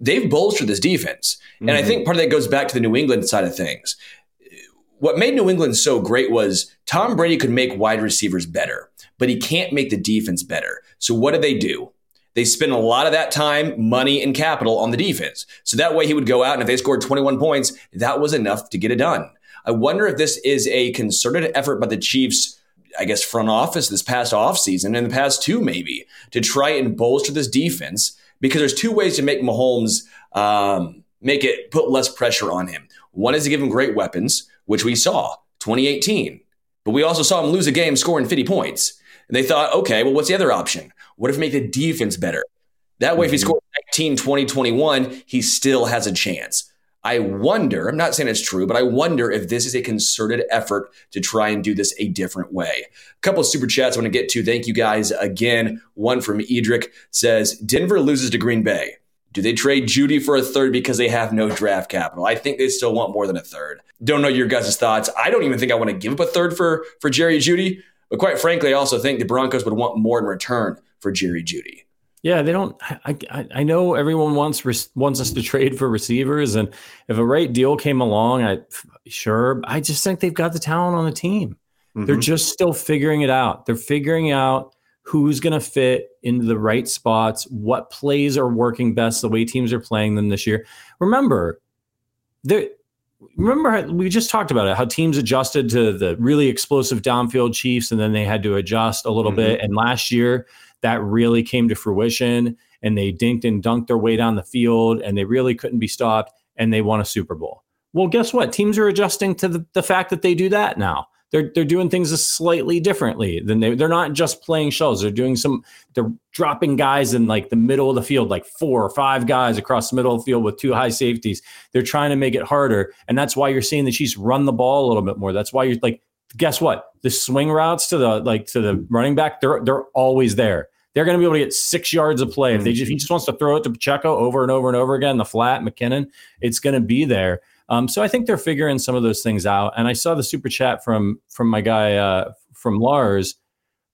They've bolstered this defense, and mm-hmm. I think part of that goes back to the New England side of things. What made New England so great was Tom Brady could make wide receivers better, but he can't make the defense better. So what did they do? They spent a lot of that time, money, and capital on the defense. So that way he would go out, and if they scored 21 points, that was enough to get it done. I wonder if this is a concerted effort by the Chiefs I guess, front office this past offseason and the past two, maybe, to try and bolster this defense because there's two ways to make Mahomes um, make it put less pressure on him. One is to give him great weapons, which we saw 2018, but we also saw him lose a game scoring 50 points. And they thought, okay, well, what's the other option? What if we make the defense better? That way, if he mm-hmm. scores 19, 20, 21, he still has a chance. I wonder, I'm not saying it's true, but I wonder if this is a concerted effort to try and do this a different way. A couple of super chats I want to get to. Thank you guys again. One from Edric says Denver loses to Green Bay. Do they trade Jeudy for a third because they have no draft capital? I think they still want more than a third. Don't know your guys' thoughts. I don't even think I want to give up a third for, for Jerry Jeudy. But quite frankly, I also think the Broncos would want more in return for Jerry Jeudy. Yeah, they don't. I, I, I know everyone wants wants us to trade for receivers, and if a right deal came along, I sure. I just think they've got the talent on the team. Mm-hmm. They're just still figuring it out. They're figuring out who's going to fit into the right spots, what plays are working best, the way teams are playing them this year. Remember, there. Remember, we just talked about it. How teams adjusted to the really explosive downfield Chiefs, and then they had to adjust a little mm-hmm. bit. And last year, that really came to fruition and they dinked and dunked their way down the field and they really couldn't be stopped and they won a Super Bowl. Well, guess what? Teams are adjusting to the, the fact that they do that now. They're, they're doing things slightly differently than they, they're not just playing shells. They're doing some, they're dropping guys in like the middle of the field, like four or five guys across the middle of the field with two high safeties. They're trying to make it harder. And that's why you're seeing the Chiefs run the ball a little bit more. That's why you're like, guess what? The swing routes to the, like to the running back, they're, they're always there they're going to be able to get six yards of play. If they just, if he just wants to throw it to Pacheco over and over and over again, the flat McKinnon, it's going to be there. Um, so I think they're figuring some of those things out. And I saw the super chat from from my guy uh, from Lars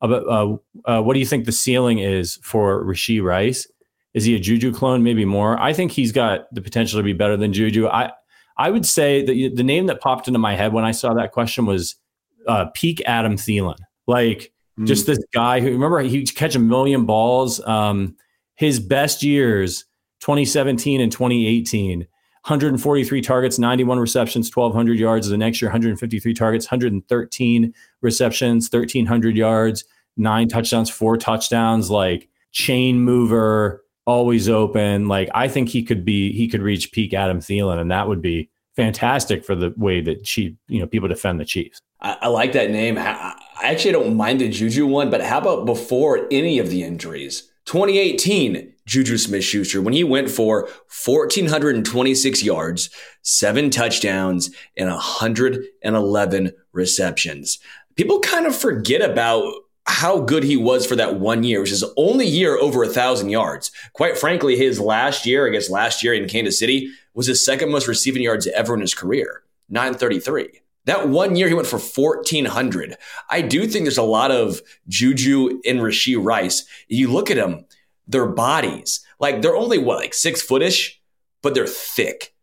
about uh, uh, what do you think the ceiling is for Rashee Rice? Is he a Juju clone? Maybe more. I think he's got the potential to be better than Juju. I I would say that the name that popped into my head when I saw that question was uh, peak Adam Thielen. Like Mm. Just this guy who remember he catch a million balls. Um, his best years, 2017 and 2018, 143 targets, 91 receptions, 1,200 yards. The next year, 153 targets, 113 receptions, 1,300 yards, nine touchdowns, four touchdowns. Like chain mover, always open. Like I think he could be, he could reach peak Adam Thielen, and that would be fantastic for the way that she, you know, people defend the Chiefs. I, I like that name. I, I actually don't mind the Juju one, but how about before any of the injuries? 2018, Juju Smith Schuster, when he went for 1,426 yards, seven touchdowns, and 111 receptions. People kind of forget about how good he was for that one year, which is only year over a thousand yards. Quite frankly, his last year, I guess last year in Kansas City, was his second most receiving yards ever in his career, 933. That one year he went for 1,400. I do think there's a lot of Juju and Rashee Rice. You look at them, their bodies, like they're only what, like six footish, but they're thick.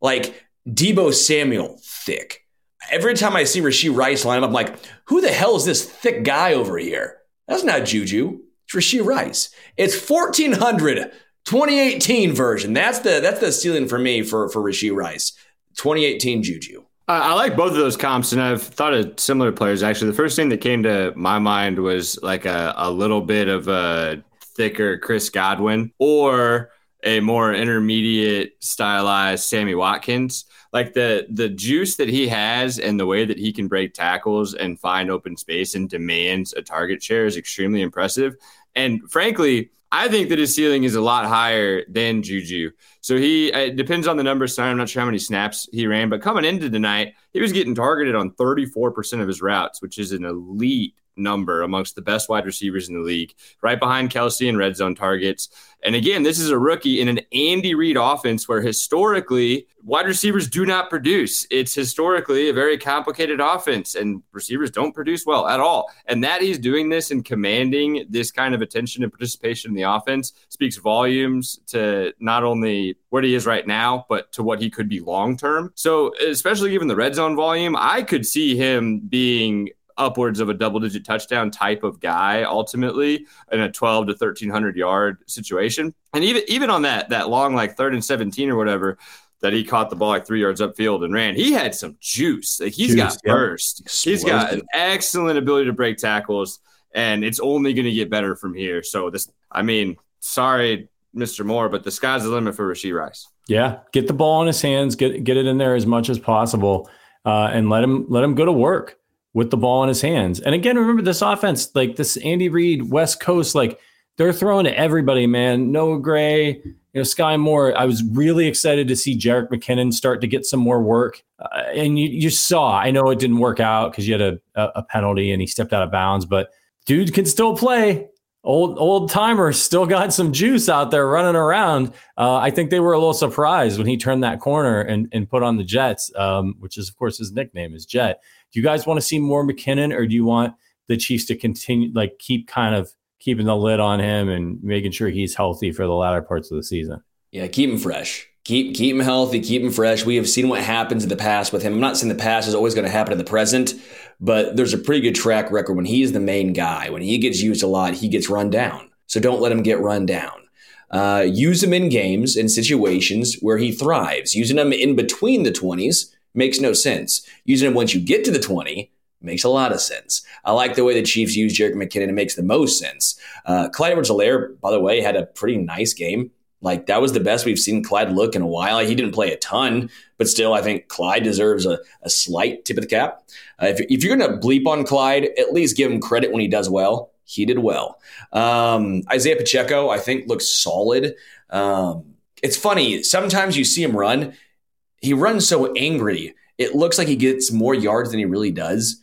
Like Deebo Samuel, thick. Every time I see Rashee Rice line up, I'm like, who the hell is this thick guy over here? That's not Juju. It's Rashee Rice. It's 1,400. 2018 version. That's the that's the ceiling for me for for Rashee Rice. 2018 Juju. I like both of those comps, and I've thought of similar players. Actually, the first thing that came to my mind was like a, a little bit of a thicker Chris Godwin or a more intermediate stylized Sammy Watkins. Like the the juice that he has and the way that he can break tackles and find open space and demands a target share is extremely impressive. And frankly, I think that his ceiling is a lot higher than Juju. So he it depends on the numbers. I'm not sure how many snaps he ran, but coming into tonight, he was getting targeted on 34% of his routes, which is an elite number amongst the best wide receivers in the league, right behind Kelce and red zone targets. And again, this is a rookie in an Andy Reid offense where historically wide receivers do not produce. It's historically a very complicated offense, and receivers don't produce well at all. And that he's doing this and commanding this kind of attention and participation in the offense speaks volumes to not only where he is right now, but to what he could be long term. So, especially given the red zone volume, I could see him being upwards of a double digit touchdown type of guy ultimately in a 12 to 1300 yard situation. And even even on that that long like third and 17 or whatever that he caught the ball like 3 yards upfield and ran. He had some juice. Like he's juice, got burst. He's got an excellent ability to break tackles and it's only going to get better from here. So this I mean, sorry Mr. Moore, but the sky's the limit for Rashee Rice. Yeah, get the ball in his hands, get get it in there as much as possible, uh, and let him let him go to work with the ball in his hands. And again, remember this offense, like this Andy Reid West Coast, like they're throwing to everybody, man. Noah Gray, you know, Skyy Moore. I was really excited to see Jerick McKinnon start to get some more work. Uh, and you, you saw, I know it didn't work out because you had a, a penalty and he stepped out of bounds, but dude can still play. Old old timer still got some juice out there running around. Uh, I think they were a little surprised when he turned that corner and, and put on the Jets, um, which is of course his nickname is Jet. Do you guys want to see more McKinnon, or do you want the Chiefs to continue, like, keep kind of keeping the lid on him and making sure he's healthy for the latter parts of the season? Yeah, keep him fresh. Keep keep him healthy. Keep him fresh. We have seen what happens in the past with him. I'm not saying the past is always going to happen in the present, but there's a pretty good track record when he's the main guy. When he gets used a lot, he gets run down. So don't let him get run down. Uh, use him in games and situations where he thrives. Using him in between the 20s makes no sense. Using him once you get to the 20 makes a lot of sense. I like the way the Chiefs use Jerick McKinnon. It makes the most sense. Uh, Clyde Edwards-Helaire, by the way, had a pretty nice game. Like that was the best we've seen Clyde look in a while. He didn't play a ton, but still, I think Clyde deserves a, a slight tip of the cap. Uh, if, if, you're going to bleep on Clyde, at least give him credit when he does well. He did well. Um, Isaiah Pacheco, I think, looks solid. Um, it's funny. Sometimes you see him run he runs so angry. It looks like he gets more yards than he really does.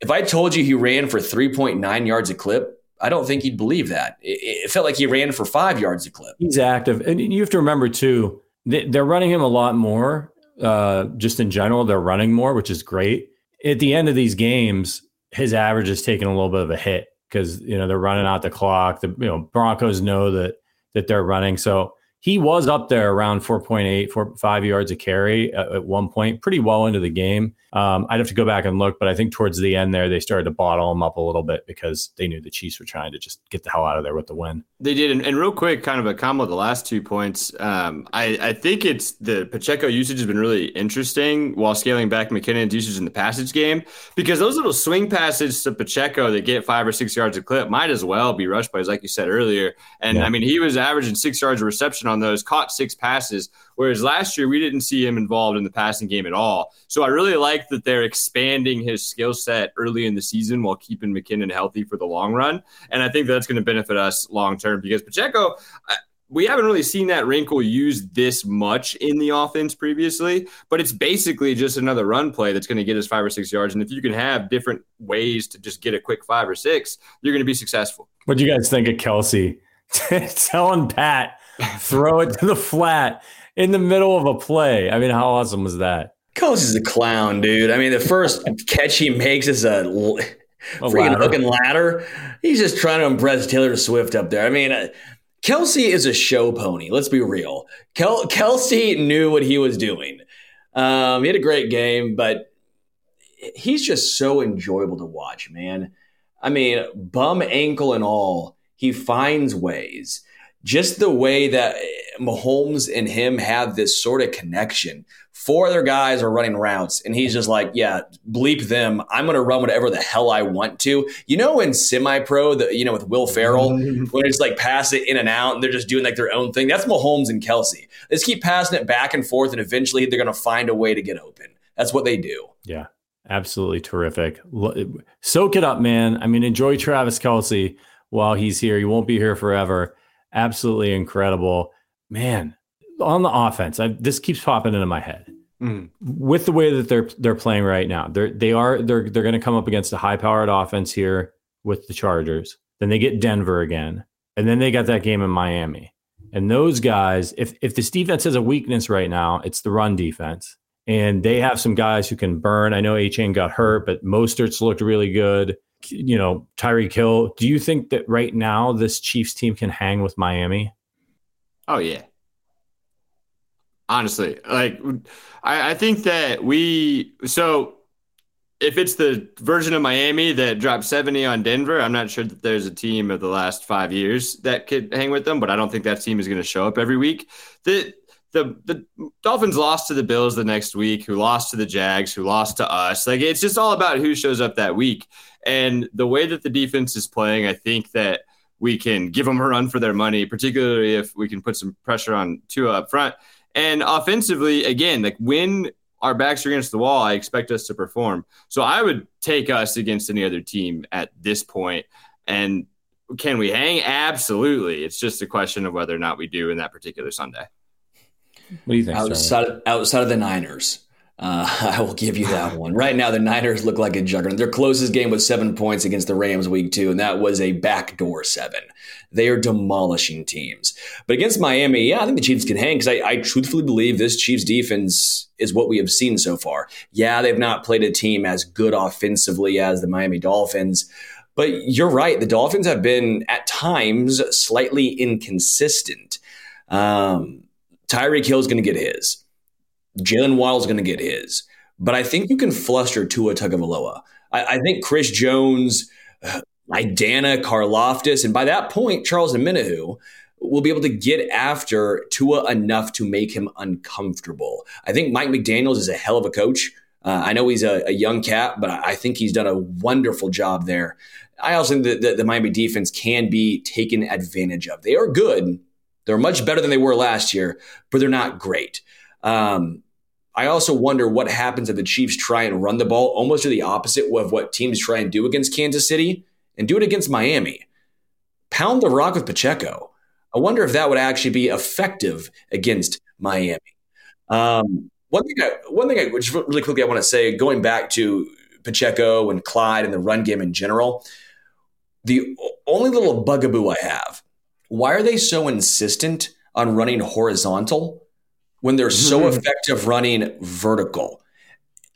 If I told you he ran for 3.9 yards a clip, I don't think you'd believe that. It, it felt like he ran for five yards a clip. He's active. And you have to remember, too, they're running him a lot more. Uh, just in general, they're running more, which is great. At the end of these games, his average is taking a little bit of a hit because you know they're running out the clock. The you know Broncos know that that they're running. So he was up there around 4.8, 4, 5 yards a carry at, at one point, pretty well into the game. Um, I'd have to go back and look, but I think towards the end there, they started to bottle him up a little bit because they knew the Chiefs were trying to just get the hell out of there with the win. They did. And, and real quick, kind of a combo of the last two points. Um, I, I think it's the Pacheco usage has been really interesting while scaling back McKinnon's usage in the passage game because those little swing passes to Pacheco that get five or six yards a clip might as well be rush plays, like you said earlier. And yeah. I mean, he was averaging six yards of reception on those, caught six passes. Whereas last year, we didn't see him involved in the passing game at all. So I really like that they're expanding his skill set early in the season while keeping McKinnon healthy for the long run. And I think that's going to benefit us long term because Pacheco, we haven't really seen that wrinkle used this much in the offense previously, but it's basically just another run play that's going to get us five or six yards. And if you can have different ways to just get a quick five or six, you're going to be successful. What do you guys think of Kelce telling Pat, throw it to the flat? in the middle of a play. I mean, how awesome was that? Coach is a clown, dude. I mean, the first catch he makes is a, a freaking ladder. hooking ladder. He's just trying to impress Taylor Swift up there. I mean, uh, Kelce is a show pony. Let's be real. Kel- Kelce knew what he was doing. Um, he had a great game, but he's just so enjoyable to watch, man. I mean, bum ankle and all, he finds ways just the way that Mahomes and him have this sort of connection. Four other guys are running routes, and he's just like, "Yeah, bleep them. I'm going to run whatever the hell I want to." You know, in semi-pro, the you know with Will Ferrell, when it's like pass it in and out, and they're just doing like their own thing. That's Mahomes and Kelce. They just keep passing it back and forth, and eventually they're going to find a way to get open. That's what they do. Yeah, absolutely terrific. Soak it up, man. I mean, enjoy Travis Kelce while he's here. He won't be here forever. Absolutely incredible, man. On the offense, I, this keeps popping into my head. Mm. With the way that they're they're playing right now, they're they are they're they're going to come up against a high powered offense here with the Chargers. Then they get Denver again, and then they got that game in Miami. And those guys, if if this defense has a weakness right now, it's the run defense. And they have some guys who can burn. I know Achane got hurt, but Mostert's looked really good you know, Tyreek Hill. Do you think that right now this Chiefs team can hang with Miami? Oh yeah. Honestly, like I, I think that we so if it's the version of Miami that dropped 70 on Denver, I'm not sure that there's a team of the last five years that could hang with them, but I don't think that team is going to show up every week. The the the Dolphins lost to the Bills the next week, who lost to the Jags, who lost to us. Like it's just all about who shows up that week. And the way that the defense is playing, I think that we can give them a run for their money, particularly if we can put some pressure on Tua up front. And offensively, again, like when our backs are against the wall, I expect us to perform. So I would take us against any other team at this point. And can we hang? Absolutely. It's just a question of whether or not we do in that particular Sunday. What do you think? Outside, outside of the Niners, uh, I will give you that one. Right now, the Niners look like a juggernaut. Their closest game was seven points against the Rams week two, and that was a backdoor seven. They are demolishing teams. But against Miami, yeah, I think the Chiefs can hang because I, I truthfully believe this Chiefs defense is what we have seen so far. Yeah, they've not played a team as good offensively as the Miami Dolphins. But you're right. The Dolphins have been at times slightly inconsistent. Um, Tyreek Hill is going to get his. Jaylen Waddle is going to get his. But I think you can fluster Tua Tagovailoa. I, I think Chris Jones, Idana, Karlaftis, and by that point, Charles Omenihu will be able to get after Tua enough to make him uncomfortable. I think Mike McDaniels is a hell of a coach. Uh, I know he's a, a, young cat, but I think he's done a wonderful job there. I also think that the, the Miami defense can be taken advantage of. They are good. They're much better than they were last year, but they're not great. Um, I also wonder what happens if the Chiefs try and run the ball almost to the opposite of what teams try and do against Kansas City and do it against Miami. Pound the rock with Pacheco. I wonder if that would actually be effective against Miami. Um, one thing, I, one thing, I, which really quickly I want to say, going back to Pacheco and Clyde and the run game in general, the only little bugaboo I have: why are they so insistent on running horizontal when they're so mm-hmm. effective running vertical.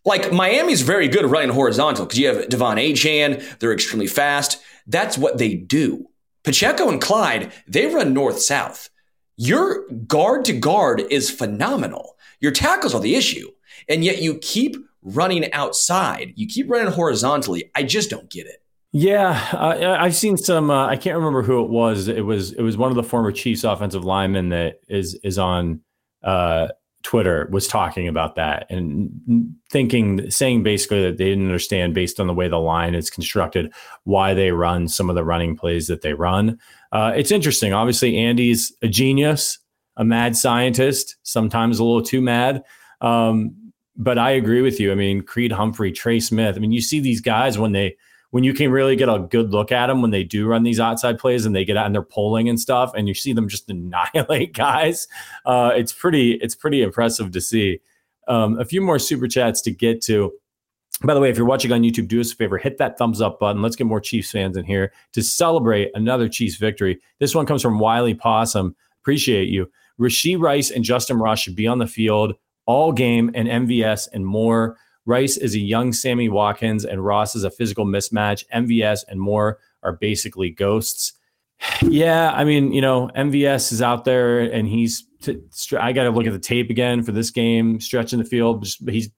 Like Miami's very good at running horizontal because you have De'Von Achane, they're extremely fast. That's what they do. Pacheco and Clyde, they run north south. Your guard to guard is phenomenal. Your tackles are the issue. And yet you keep running outside. You keep running horizontally. I just don't get it. Yeah, uh, I've seen some. Uh, I can't remember who it was. It was it was one of the former Chiefs offensive linemen that is is on uh, Twitter was talking about that and thinking, saying basically that they didn't understand based on the way the line is constructed, why they run some of the running plays that they run. Uh, it's interesting. Obviously, Andy's a genius, a mad scientist, sometimes a little too mad. Um, but I agree with you. I mean, Creed Humphrey, Trey Smith. I mean, you see these guys when they when you can really get a good look at them when they do run these outside plays and they get out and they're pulling and stuff, and you see them just annihilate guys. Uh, it's pretty it's pretty impressive to see. Um, a few more super chats to get to. By the way, if you're watching on YouTube, do us a favor, hit that thumbs up button. Let's get Moore Chiefs fans in here to celebrate another Chiefs victory. This one comes from Wiley Possum. Appreciate you. Rashee Rice and Justyn Ross should be on the field all game and MVS and more. Rice is a young Sammy Watkins, and Ross is a physical mismatch. MVS and Moore are basically ghosts. Yeah, I mean, you know, MVS is out there, and he's. T- I got to look at the tape again for this game, stretching the field. He's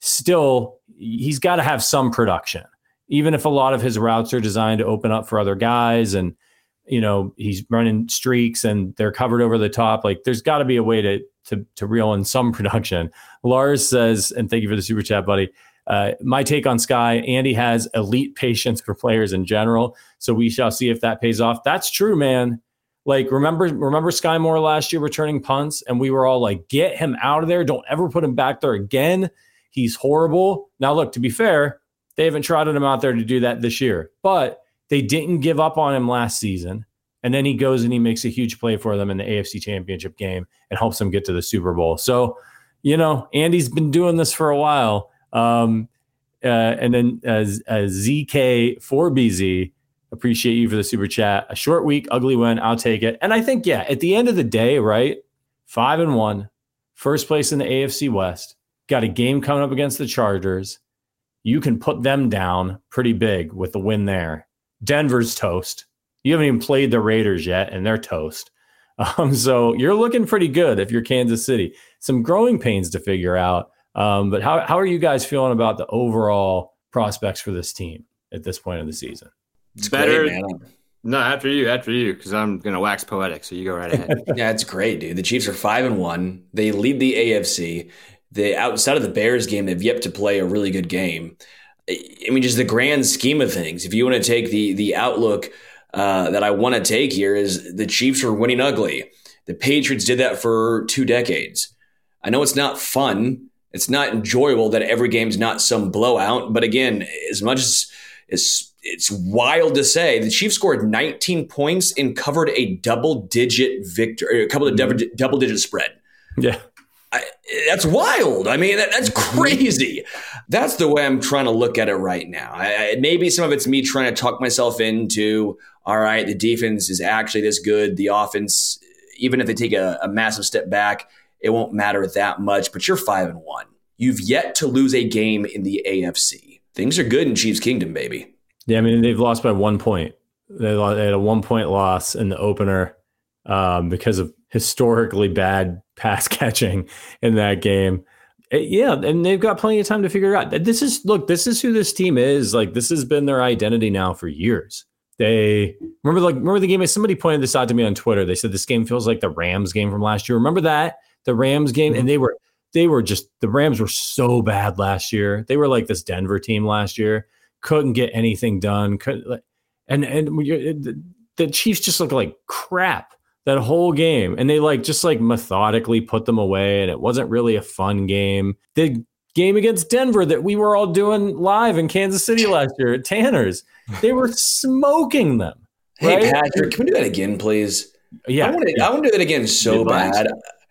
still. He's got to have some production, even if a lot of his routes are designed to open up for other guys. And you know, he's running streaks and they're covered over the top. Like there's got to be a way to to to reel in some production. Lars says, and thank you for the super chat, buddy. Uh, my take on Skyy, Andy has elite patience for players in general. So we shall see if that pays off. That's true, man. Like remember, remember Skyy Moore last year returning punts, and we were all like, "Get him out of there! Don't ever put him back there again. He's horrible." Now, look, to be fair, they haven't trotted him out there to do that this year, but they didn't give up on him last season. And then he goes and he makes a huge play for them in the AFC Championship game and helps them get to the Super Bowl. So, you know, Andy's been doing this for a while. Um, uh, and then as uh, ZK4BZ, appreciate you for the super chat. A short week, ugly win. I'll take it. And I think, yeah, at the end of the day, right? Five and one, first place in the AFC West. Got a game coming up against the Chargers. You can put them down pretty big with the win there. Denver's toast. You haven't even played the Raiders yet, and they're toast. Um, so you're looking pretty good if you're Kansas City. Some growing pains to figure out. Um, but how, how are you guys feeling about the overall prospects for this team at this point of the season? It's better. Great, no, after you, after you, because I'm gonna wax poetic. So you go right ahead. yeah, it's great, dude. The Chiefs are five and one. They lead the AFC. The outside of the Bears game, they've yet to play a really good game. I mean, just the grand scheme of things. If you want to take the the outlook uh, that I want to take here is the Chiefs are winning ugly. The Patriots did that for two decades. I know it's not fun. It's not enjoyable that every game's not some blowout. But again, as much as it's it's wild to say the Chiefs scored 19 points and covered a double digit victory, a couple of mm-hmm. double digit spread. Yeah. I, that's wild. I mean, that, that's mm-hmm. crazy. That's the way I'm trying to look at it right now. I, I, maybe some of it's me trying to talk myself into, all right, the defense is actually this good. The offense, even if they take a, a massive step back, it won't matter that much. But you're five and one. You've yet to lose a game in the AFC. Things are good in Chiefs Kingdom, baby. Yeah, I mean they've lost by one point. They, had a one point loss in the opener um, because of historically bad pass catching in that game. It, yeah, and they've got plenty of time to figure out. This is look, this is who this team is. Like this has been their identity now for years. They remember like remember the game. Somebody pointed this out to me on Twitter. They said this game feels like the Rams game from last year. Remember that the Rams game, and mm-hmm. they were they were just the Rams were so bad last year. They were like this Denver team last year. Couldn't get anything done. Could and and the, the Chiefs just look like crap that whole game and they like just like methodically put them away and it wasn't really a fun game the game against denver that we were all doing live in kansas city last year at tanner's they were smoking them right? hey patrick can we do that again please yeah i want to, yeah. I want to do that again so bad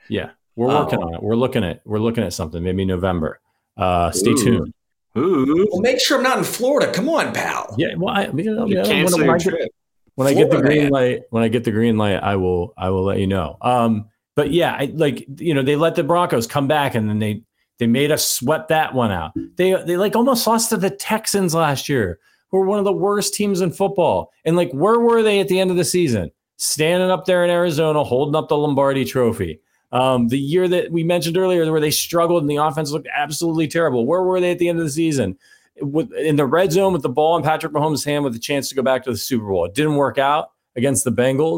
yeah we're working oh. on it we're looking at we're looking at something maybe november uh stay Ooh. tuned Ooh. Well, make sure I'm not in Florida. Come on, pal. Yeah, well, I, you know, you cancel your trip when I get the green man. light, when I get the green light, I will I will let you know. Um, but yeah, I, like you know, they let the Broncos come back, and then they they made us sweat that one out. They they like almost lost to the Texans last year, who were one of the worst teams in football. And like, where were they at the end of the season? Standing up there in Arizona, holding up the Lombardi Trophy. Um, the year that we mentioned earlier, where they struggled and the offense looked absolutely terrible. Where were they at the end of the season? with, in the red zone with the ball in Patrick Mahomes' hand with a chance to go back to the Super Bowl. It didn't work out against the Bengals,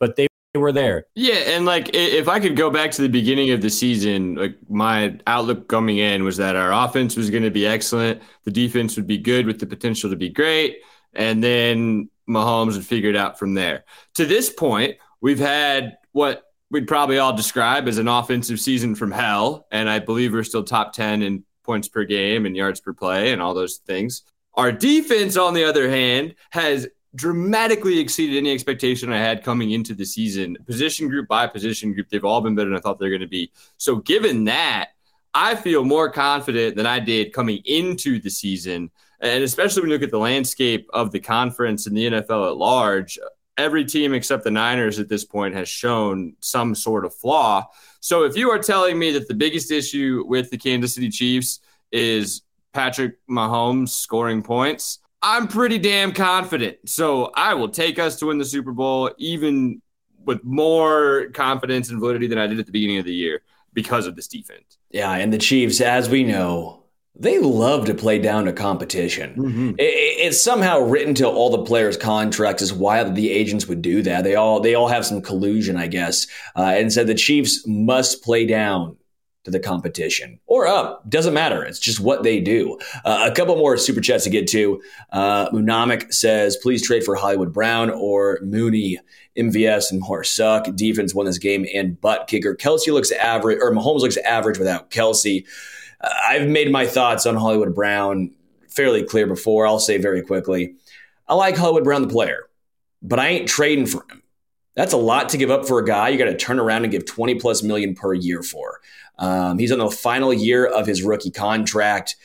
but they were there. Yeah, and like if I could go back to the beginning of the season, like my outlook coming in was that our offense was going to be excellent, the defense would be good with the potential to be great, and then Mahomes would figure it out from there. To this point, we've had what we'd probably all describe as an offensive season from hell, and I believe we're still top 10 in points per game and yards per play and all those things. Our defense, on the other hand, has dramatically exceeded any expectation I had coming into the season. Position group by position group, they've all been better than I thought they were going to be. So, given that, I feel more confident than I did coming into the season. And especially when you look at the landscape of the conference and the NFL at large, every team except the Niners at this point has shown some sort of flaw. So if you are telling me that the biggest issue with the Kansas City Chiefs is Patrick Mahomes scoring points, I'm pretty damn confident. So I will take us to win the Super Bowl even with more confidence and validity than I did at the beginning of the year because of this defense. Yeah, and the Chiefs, as we know, they love to play down to competition. Mm-hmm. It, it's somehow written to all the players' contracts as why the agents would do that. They all they all have some collusion, I guess, uh, and said the Chiefs must play down to the competition or up. Doesn't matter. It's just what they do. Uh, a couple Moore super chats to get to. Uh, Munamic says, please trade for Hollywood Brown or Mooney. MVS and more suck. Defense won this game and butt kicker. Kelce looks average, or Mahomes looks average without Kelce. Uh, I've made my thoughts on Hollywood Brown fairly clear before. I'll say very quickly. I like Hollywood Brown, the player, but I ain't trading for him. That's a lot to give up for a guy you got to turn around and give 20 plus million per year for. Um, he's on the final year of his rookie contract.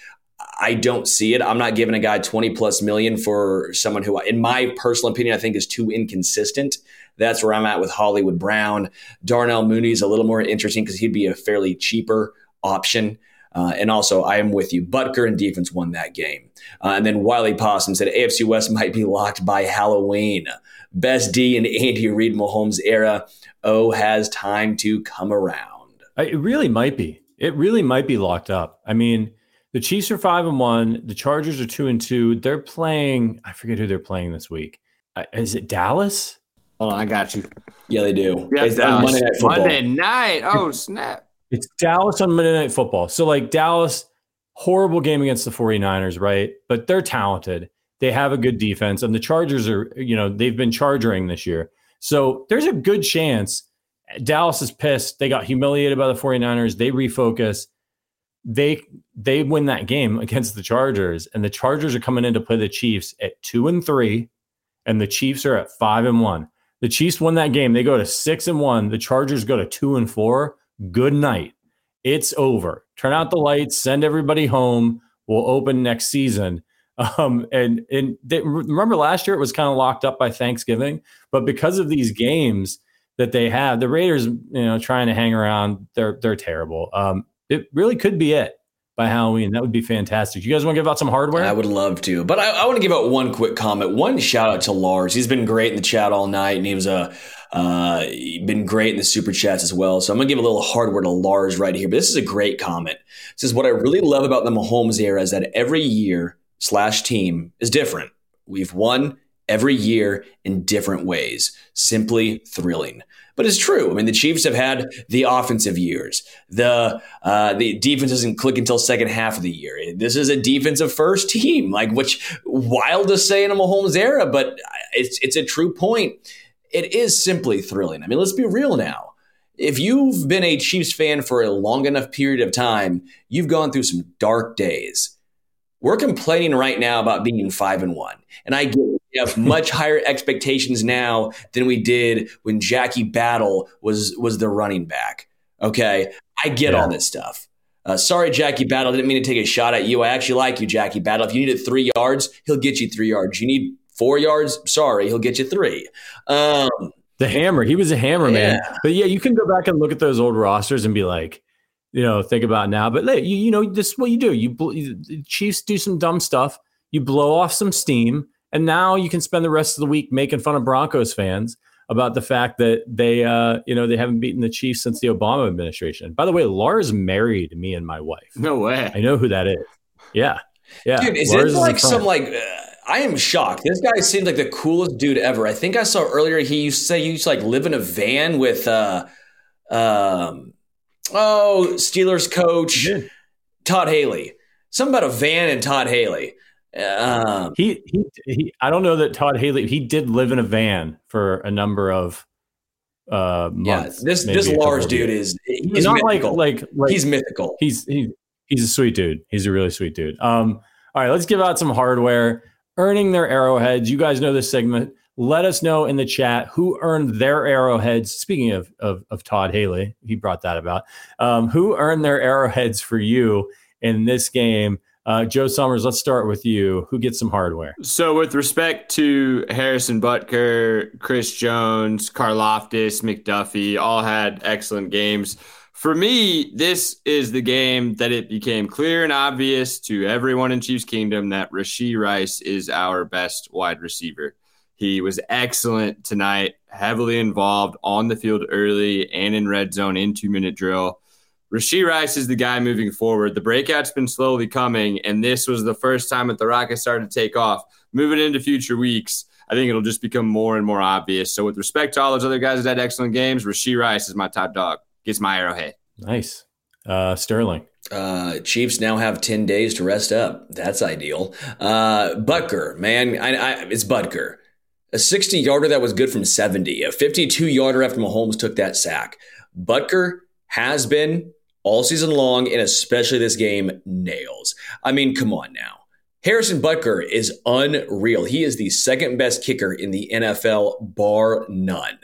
I don't see it. I'm not giving a guy 20 plus million for someone who, in my personal opinion, I think is too inconsistent. That's where I'm at with Hollywood Brown. Darnell Mooney's a little more interesting because he'd be a fairly cheaper option. Uh, and also, I am with you. Butker and defense won that game. Uh, and then Wiley Possum said AFC West might be locked by Halloween. Best D in Andy Reid Mahomes era. O has time to come around. It really might be. It really might be locked up. I mean, the Chiefs are five and one. The Chargers are two and two. They're playing. I forget who they're playing this week. Uh, is it Dallas? Oh, I got you. Yeah, they do. Yeah, it's Monday Night Football. Monday night. Oh snap! It's Dallas on Monday Night Football. So like Dallas, horrible game against the 49ers, right? But they're talented. They have a good defense, and the Chargers are, you know, they've been charging this year. So there's a good chance Dallas is pissed. They got humiliated by the 49ers. They refocus. They they win that game against the Chargers, and the Chargers are coming in to play the Chiefs at two and three, and the Chiefs are at five and one. The Chiefs won that game. They go to six and one. The Chargers go to two and four. Good night. It's over. Turn out the lights. Send everybody home. We'll open next season. Um, and and they, remember last year it was kind of locked up by Thanksgiving, but because of these games that they have, the Raiders, you know, trying to hang around, they're they're terrible. Um, it really could be it by Halloween. That would be fantastic. You guys want to give out some hardware? I would love to, but I, I, want to give out one quick comment. One shout out to Lars. He's been great in the chat all night, and he was a uh, been great in the super chats as well. So I'm gonna give a little hardware to Lars right here. But this is a great comment. It says what I really love about the Mahomes era is that every year slash team is different. We've won every year in different ways. Simply thrilling but it's true. I mean, the Chiefs have had the offensive years. The uh, the defense doesn't click until second half of the year. This is a defensive first team, like which wild to say in a Mahomes era, but it's it's a true point. It is simply thrilling. I mean, let's be real now. If you've been a Chiefs fan for a long enough period of time, you've gone through some dark days. We're complaining right now about being five and one, and I get we have much higher expectations now than we did when Jackie Battle was was the running back. Okay, I get yeah. all this stuff. Uh, sorry, Jackie Battle. Didn't mean to take a shot at you. I actually like you, Jackie Battle. If you needed three yards, he'll get you three yards. You need four yards. Sorry, he'll get you three. Um, the hammer. He was a hammer man. Yeah. But yeah, you can go back and look at those old rosters and be like, you know, think about now. But you, you know, this is what you do. You, you Chiefs do some dumb stuff. You blow off some steam and now you can spend the rest of the week making fun of Broncos fans about the fact that they, uh, you know, they haven't beaten the Chiefs since the Obama administration. By the way, Lars married me and my wife. No way. I know who that is. Yeah, yeah. Dude, is Lars it like some like? Uh, I am shocked. This guy seems like the coolest dude ever. I think I saw earlier he used to say he used to like live in a van with, uh, um, oh, Steelers coach Todd Haley. Something about a van and Todd Haley. Um, he, he, he, I don't know that Todd Haley, he did live in a van for a number of uh months. Yeah, this this Lars dude is he's not like, like like he's mythical. He's he, he's a sweet dude. He's a really sweet dude. Um, all right, let's give out some hardware. Earning their arrowheads. You guys know this segment. Let us know in the chat who earned their arrowheads. Speaking of of, of Todd Haley, he brought that about. Um, who earned their arrowheads for you in this game? Uh, Joe Summers, let's start with you. Who gets some hardware? So, with respect to Harrison Butker, Chris Jones, Karlaftis, McDuffie, all had excellent games. For me, this is the game that it became clear and obvious to everyone in Chiefs Kingdom that Rashee Rice is our best wide receiver. He was excellent tonight, heavily involved on the field early and in red zone in two minute drill. Rashee Rice is the guy moving forward. The breakout's been slowly coming, and this was the first time that the Rockets started to take off. Moving into future weeks, I think it'll just become more and more obvious. So, with respect to all those other guys that had excellent games, Rashee Rice is my top dog. Gets my arrowhead. Nice. Uh, Sterling. Uh, Chiefs now have 10 days to rest up. That's ideal. Uh, Butker, man, I, I, it's Butker. A 60 yarder that was good from 70, a 52 yarder after Mahomes took that sack. Butker has been all season long, and especially this game, nails. I mean, come on now. Harrison Butker is unreal. He is the second best kicker in the NFL, bar none.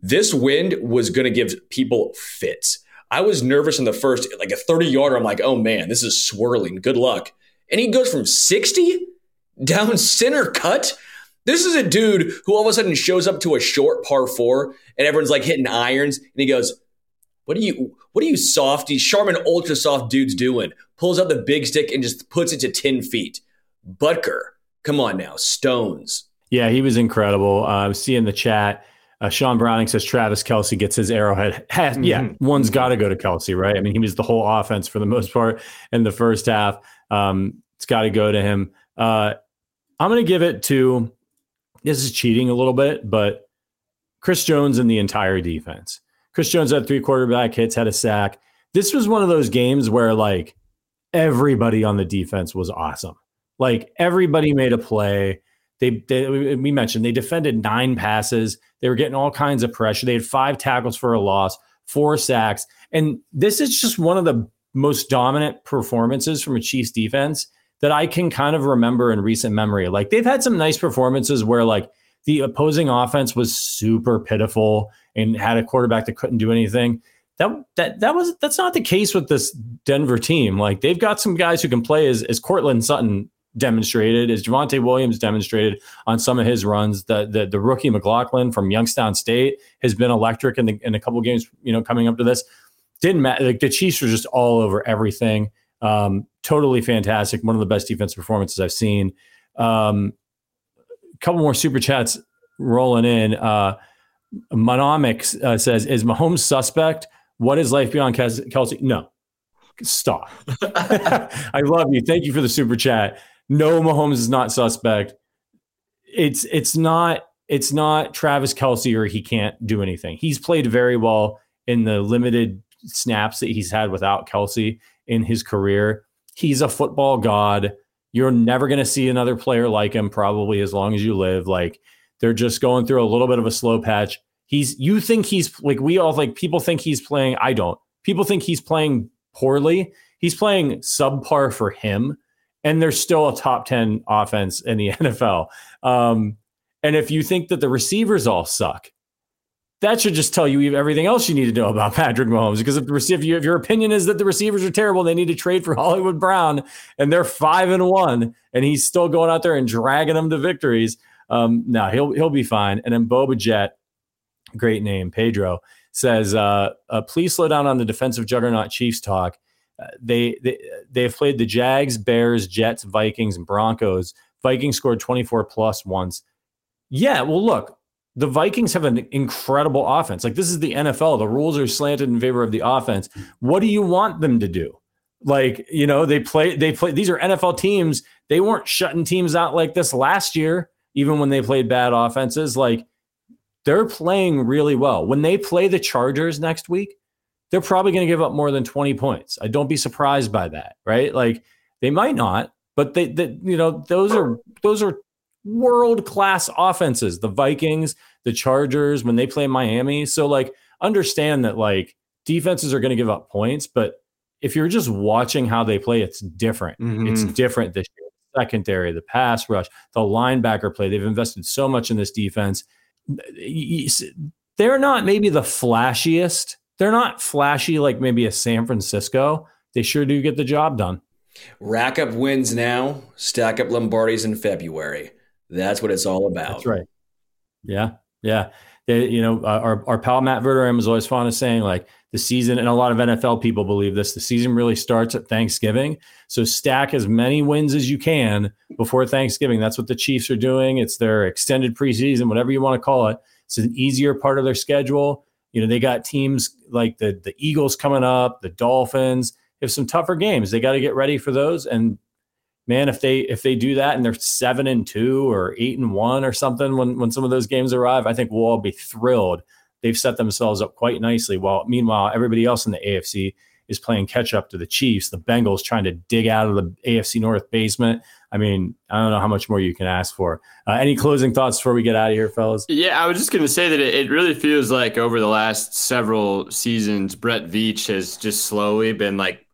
This wind was going to give people fits. I was nervous in the first, like a 30 yarder. I'm like, oh man, this is swirling. Good luck. And he goes from 60 down center cut. This is a dude who all of a sudden shows up to a short par four and everyone's like hitting irons. And he goes, What are you, what are you softy, Charmin ultra soft dudes doing? Pulls out the big stick and just puts it to 10 feet. Butker, come on now, Stones. Yeah, he was incredible. Uh, I was seeing the chat. Uh, Sean Browning says Travis Kelce gets his arrowhead. Has, yeah, mm-hmm. one's got to go to Kelce, right? I mean, he was the whole offense for the most part in the first half. Um, it's got to go to him. Uh, I'm going to give it to. This is cheating a little bit, but Chris Jones and the entire defense. Chris Jones had three quarterback hits, had a sack. This was one of those games where like everybody on the defense was awesome. Like everybody made a play. They, they, we mentioned they defended nine passes. They were getting all kinds of pressure. They had five tackles for a loss, four sacks, and this is just one of the most dominant performances from a Chiefs defense that I can kind of remember in recent memory. Like they've had some nice performances where like the opposing offense was super pitiful and had a quarterback that couldn't do anything. That that that was that's not the case with this Denver team. Like they've got some guys who can play as as Courtland Sutton demonstrated, as Javonte Williams demonstrated on some of his runs. The the, the rookie McLaughlin from Youngstown State has been electric in the in a couple games. You know, coming up to this, didn't matter. Like the Chiefs were just all over everything. Um, totally fantastic. One of the best defense performances I've seen. Um, a couple more super chats rolling in. Uh, uh, says, "Is Mahomes suspect? What is life beyond Kelce? No, stop. I love you. Thank you for the super chat no, Mahomes is not suspect. It's it's not it's not Travis Kelce or he can't do anything. He's played very well in the limited snaps that he's had without Kelce in his career. He's a football god. You're never going to see another player like him probably as long as you live. Like they're just going through a little bit of a slow patch. He's you think he's like we all like people think he's playing. I don't. People think he's playing poorly. He's playing subpar for him and they're still a top 10 offense in the NFL. Um, and if you think that the receivers all suck, that should just tell you everything else you need to know about Patrick Mahomes. Because if, the, if, you, if your opinion is that the receivers are terrible, they need to trade for Hollywood Brown, and they're five and one, and he's still going out there and dragging them to victories. Um, no, he'll he'll be fine. And then Boba Jet, great name, Pedro says, uh, uh, "Please slow down on the defensive juggernaut Chiefs talk they, they they have played the Jags, Bears, Jets, Vikings, and Broncos. Vikings scored 24 plus once. Yeah, well, look, the Vikings have an incredible offense. Like this is the NFL. The rules are slanted in favor of the offense. What do you want them to do? Like, you know, they play they play these are NFL teams. They weren't shutting teams out like this last year, even when they played bad offenses. Like they're playing really well. When they play the Chargers next week, they're probably going to give up more than 20 points. I don't be surprised by that, right? Like they might not, but they, they you know, those are those are world class offenses. The Vikings, the Chargers, when they play Miami. So like understand that like defenses are going to give up points, but if you're just watching how they play, it's different. Mm-hmm. It's different this year. Secondary, the pass rush, the linebacker play. They've invested so much in this defense. They're not maybe the flashiest they're not flashy like maybe a San Francisco. They sure do get the job done. Rack up wins now, stack up Lombardies in February. That's what it's all about. That's right. Yeah, yeah. They, you know, our our pal Matt Verderame is always fond of saying like the season, and a lot of NFL people believe this. The season really starts at Thanksgiving, so stack as many wins as you can before Thanksgiving. That's what the Chiefs are doing. It's their extended preseason, whatever you want to call it. It's an easier part of their schedule You know, they got teams like the the Eagles coming up, the Dolphins. Have some tougher games. They got to get ready for those. And man, if they if they do that and they're seven and two or eight and one or something when when some of those games arrive, I think we'll all be thrilled. They've set themselves up quite nicely. While meanwhile, everybody else in the AFC is playing catch up to the Chiefs. The Bengals trying to dig out of the AFC North basement. I mean, I don't know how much more you can ask for. Uh, any closing thoughts before we get out of here, fellas? Yeah, I was just going to say that it, it, really feels like over the last several seasons, Brett Veach has just slowly been like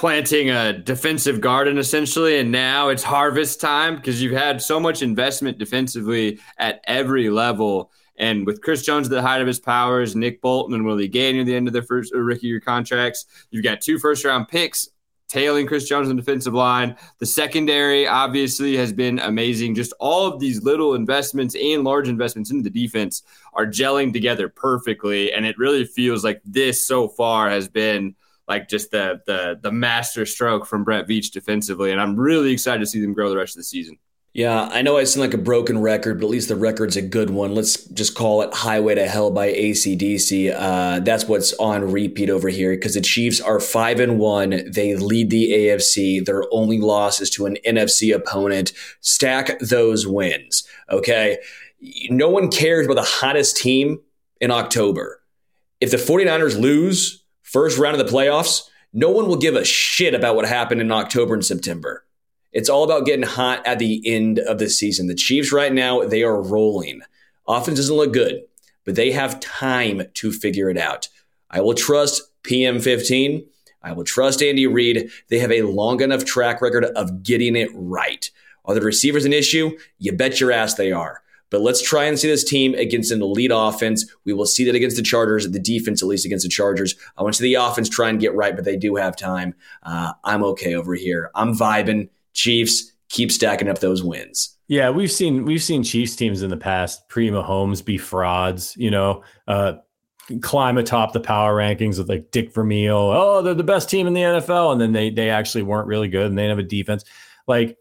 planting a defensive garden essentially. And now it's harvest time because you've had so much investment defensively at every level. And with Chris Jones at the height of his powers, Nick Bolton and Willie Gay near the end of their first uh, rookie year contracts, you've got two first round picks tailing Chris Jones on the defensive line. The secondary obviously has been amazing. Just all of these little investments and large investments into the defense are gelling together perfectly. And it really feels like this so far has been like just the the the master stroke from Brett Veach defensively. And I'm really excited to see them grow the rest of the season. Yeah, I know I sound like a broken record, but at least the record's a good one. Let's just call it Highway to Hell by ACDC. Uh, that's what's on repeat over here because the Chiefs are 5 and 1. They lead the AFC. Their only loss is to an NFC opponent. Stack those wins, okay? No one cares about the hottest team in October. If the 49ers lose first round of the playoffs, no one will give a shit about what happened in October and September. It's all about getting hot at the end of the season. The Chiefs right now, they are rolling. Offense doesn't look good, but they have time to figure it out. I will trust PM15. I will trust Andy Reid. They have a long enough track record of getting it right. Are the receivers an issue? You bet your ass they are. But let's try and see this team against an elite offense. We will see that against the Chargers, the defense at least against the Chargers. I want to see the offense try and get right, but they do have time. Uh, I'm okay over here. I'm vibing. Chiefs keep stacking up those wins. Yeah, we've seen we've seen Chiefs teams in the past pre Mahomes be frauds. You know, uh, climb atop the power rankings with like Dick Vermeil. Oh, they're the best team in the NFL, and then they they actually weren't really good, and they have a defense. Like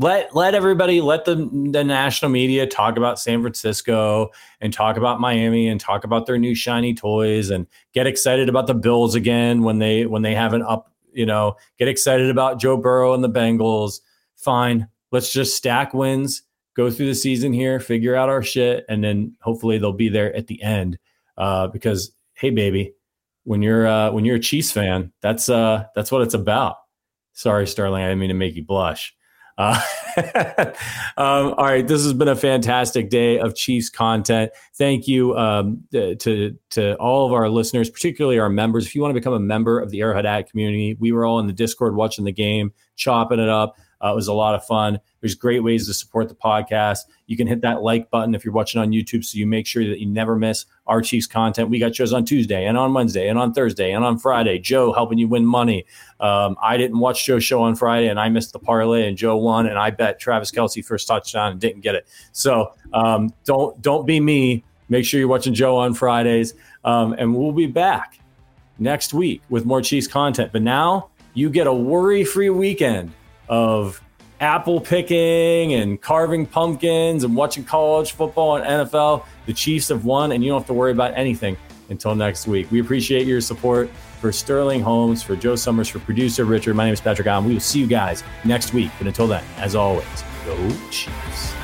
let let everybody let the the national media talk about San Francisco and talk about Miami and talk about their new shiny toys and get excited about the Bills again when they when they have an up you know, get excited about Joe Burrow and the Bengals. Fine. Let's just stack wins, go through the season here, figure out our shit, and then hopefully they'll be there at the end. Uh, because hey, baby, when you're uh, when you're a Chiefs fan, that's uh, that's what it's about. Sorry, Sterling, I didn't mean to make you blush. Uh, um, all right, this has been a fantastic day of Chiefs content. Thank you um, to to all of our listeners, particularly our members. If you want to become a member of the Arrowhead Ad community, we were all in the Discord watching the game, chopping it up. Uh, it was a lot of fun. There's great ways to support the podcast. You can hit that like button if you're watching on YouTube so you make sure that you never miss our Chiefs content. We got shows on Tuesday and on Wednesday and on Thursday and on Friday. Joe helping you win money. Um, I didn't watch Joe's show on Friday and I missed the parlay and Joe won and I bet Travis Kelce first touchdown and didn't get it. So um, don't don't be me. Make sure you're watching Joe on Fridays. Um, and we'll be back next week with more Chiefs content. But now you get a worry free weekend of apple picking and carving pumpkins and watching college football and NFL. The Chiefs have won, and you don't have to worry about anything until next week. We appreciate your support for Sterling Holmes, for Joe Summers, for producer Richard. My name is Patrick Allen. We will see you guys next week. But until then, as always, go Chiefs.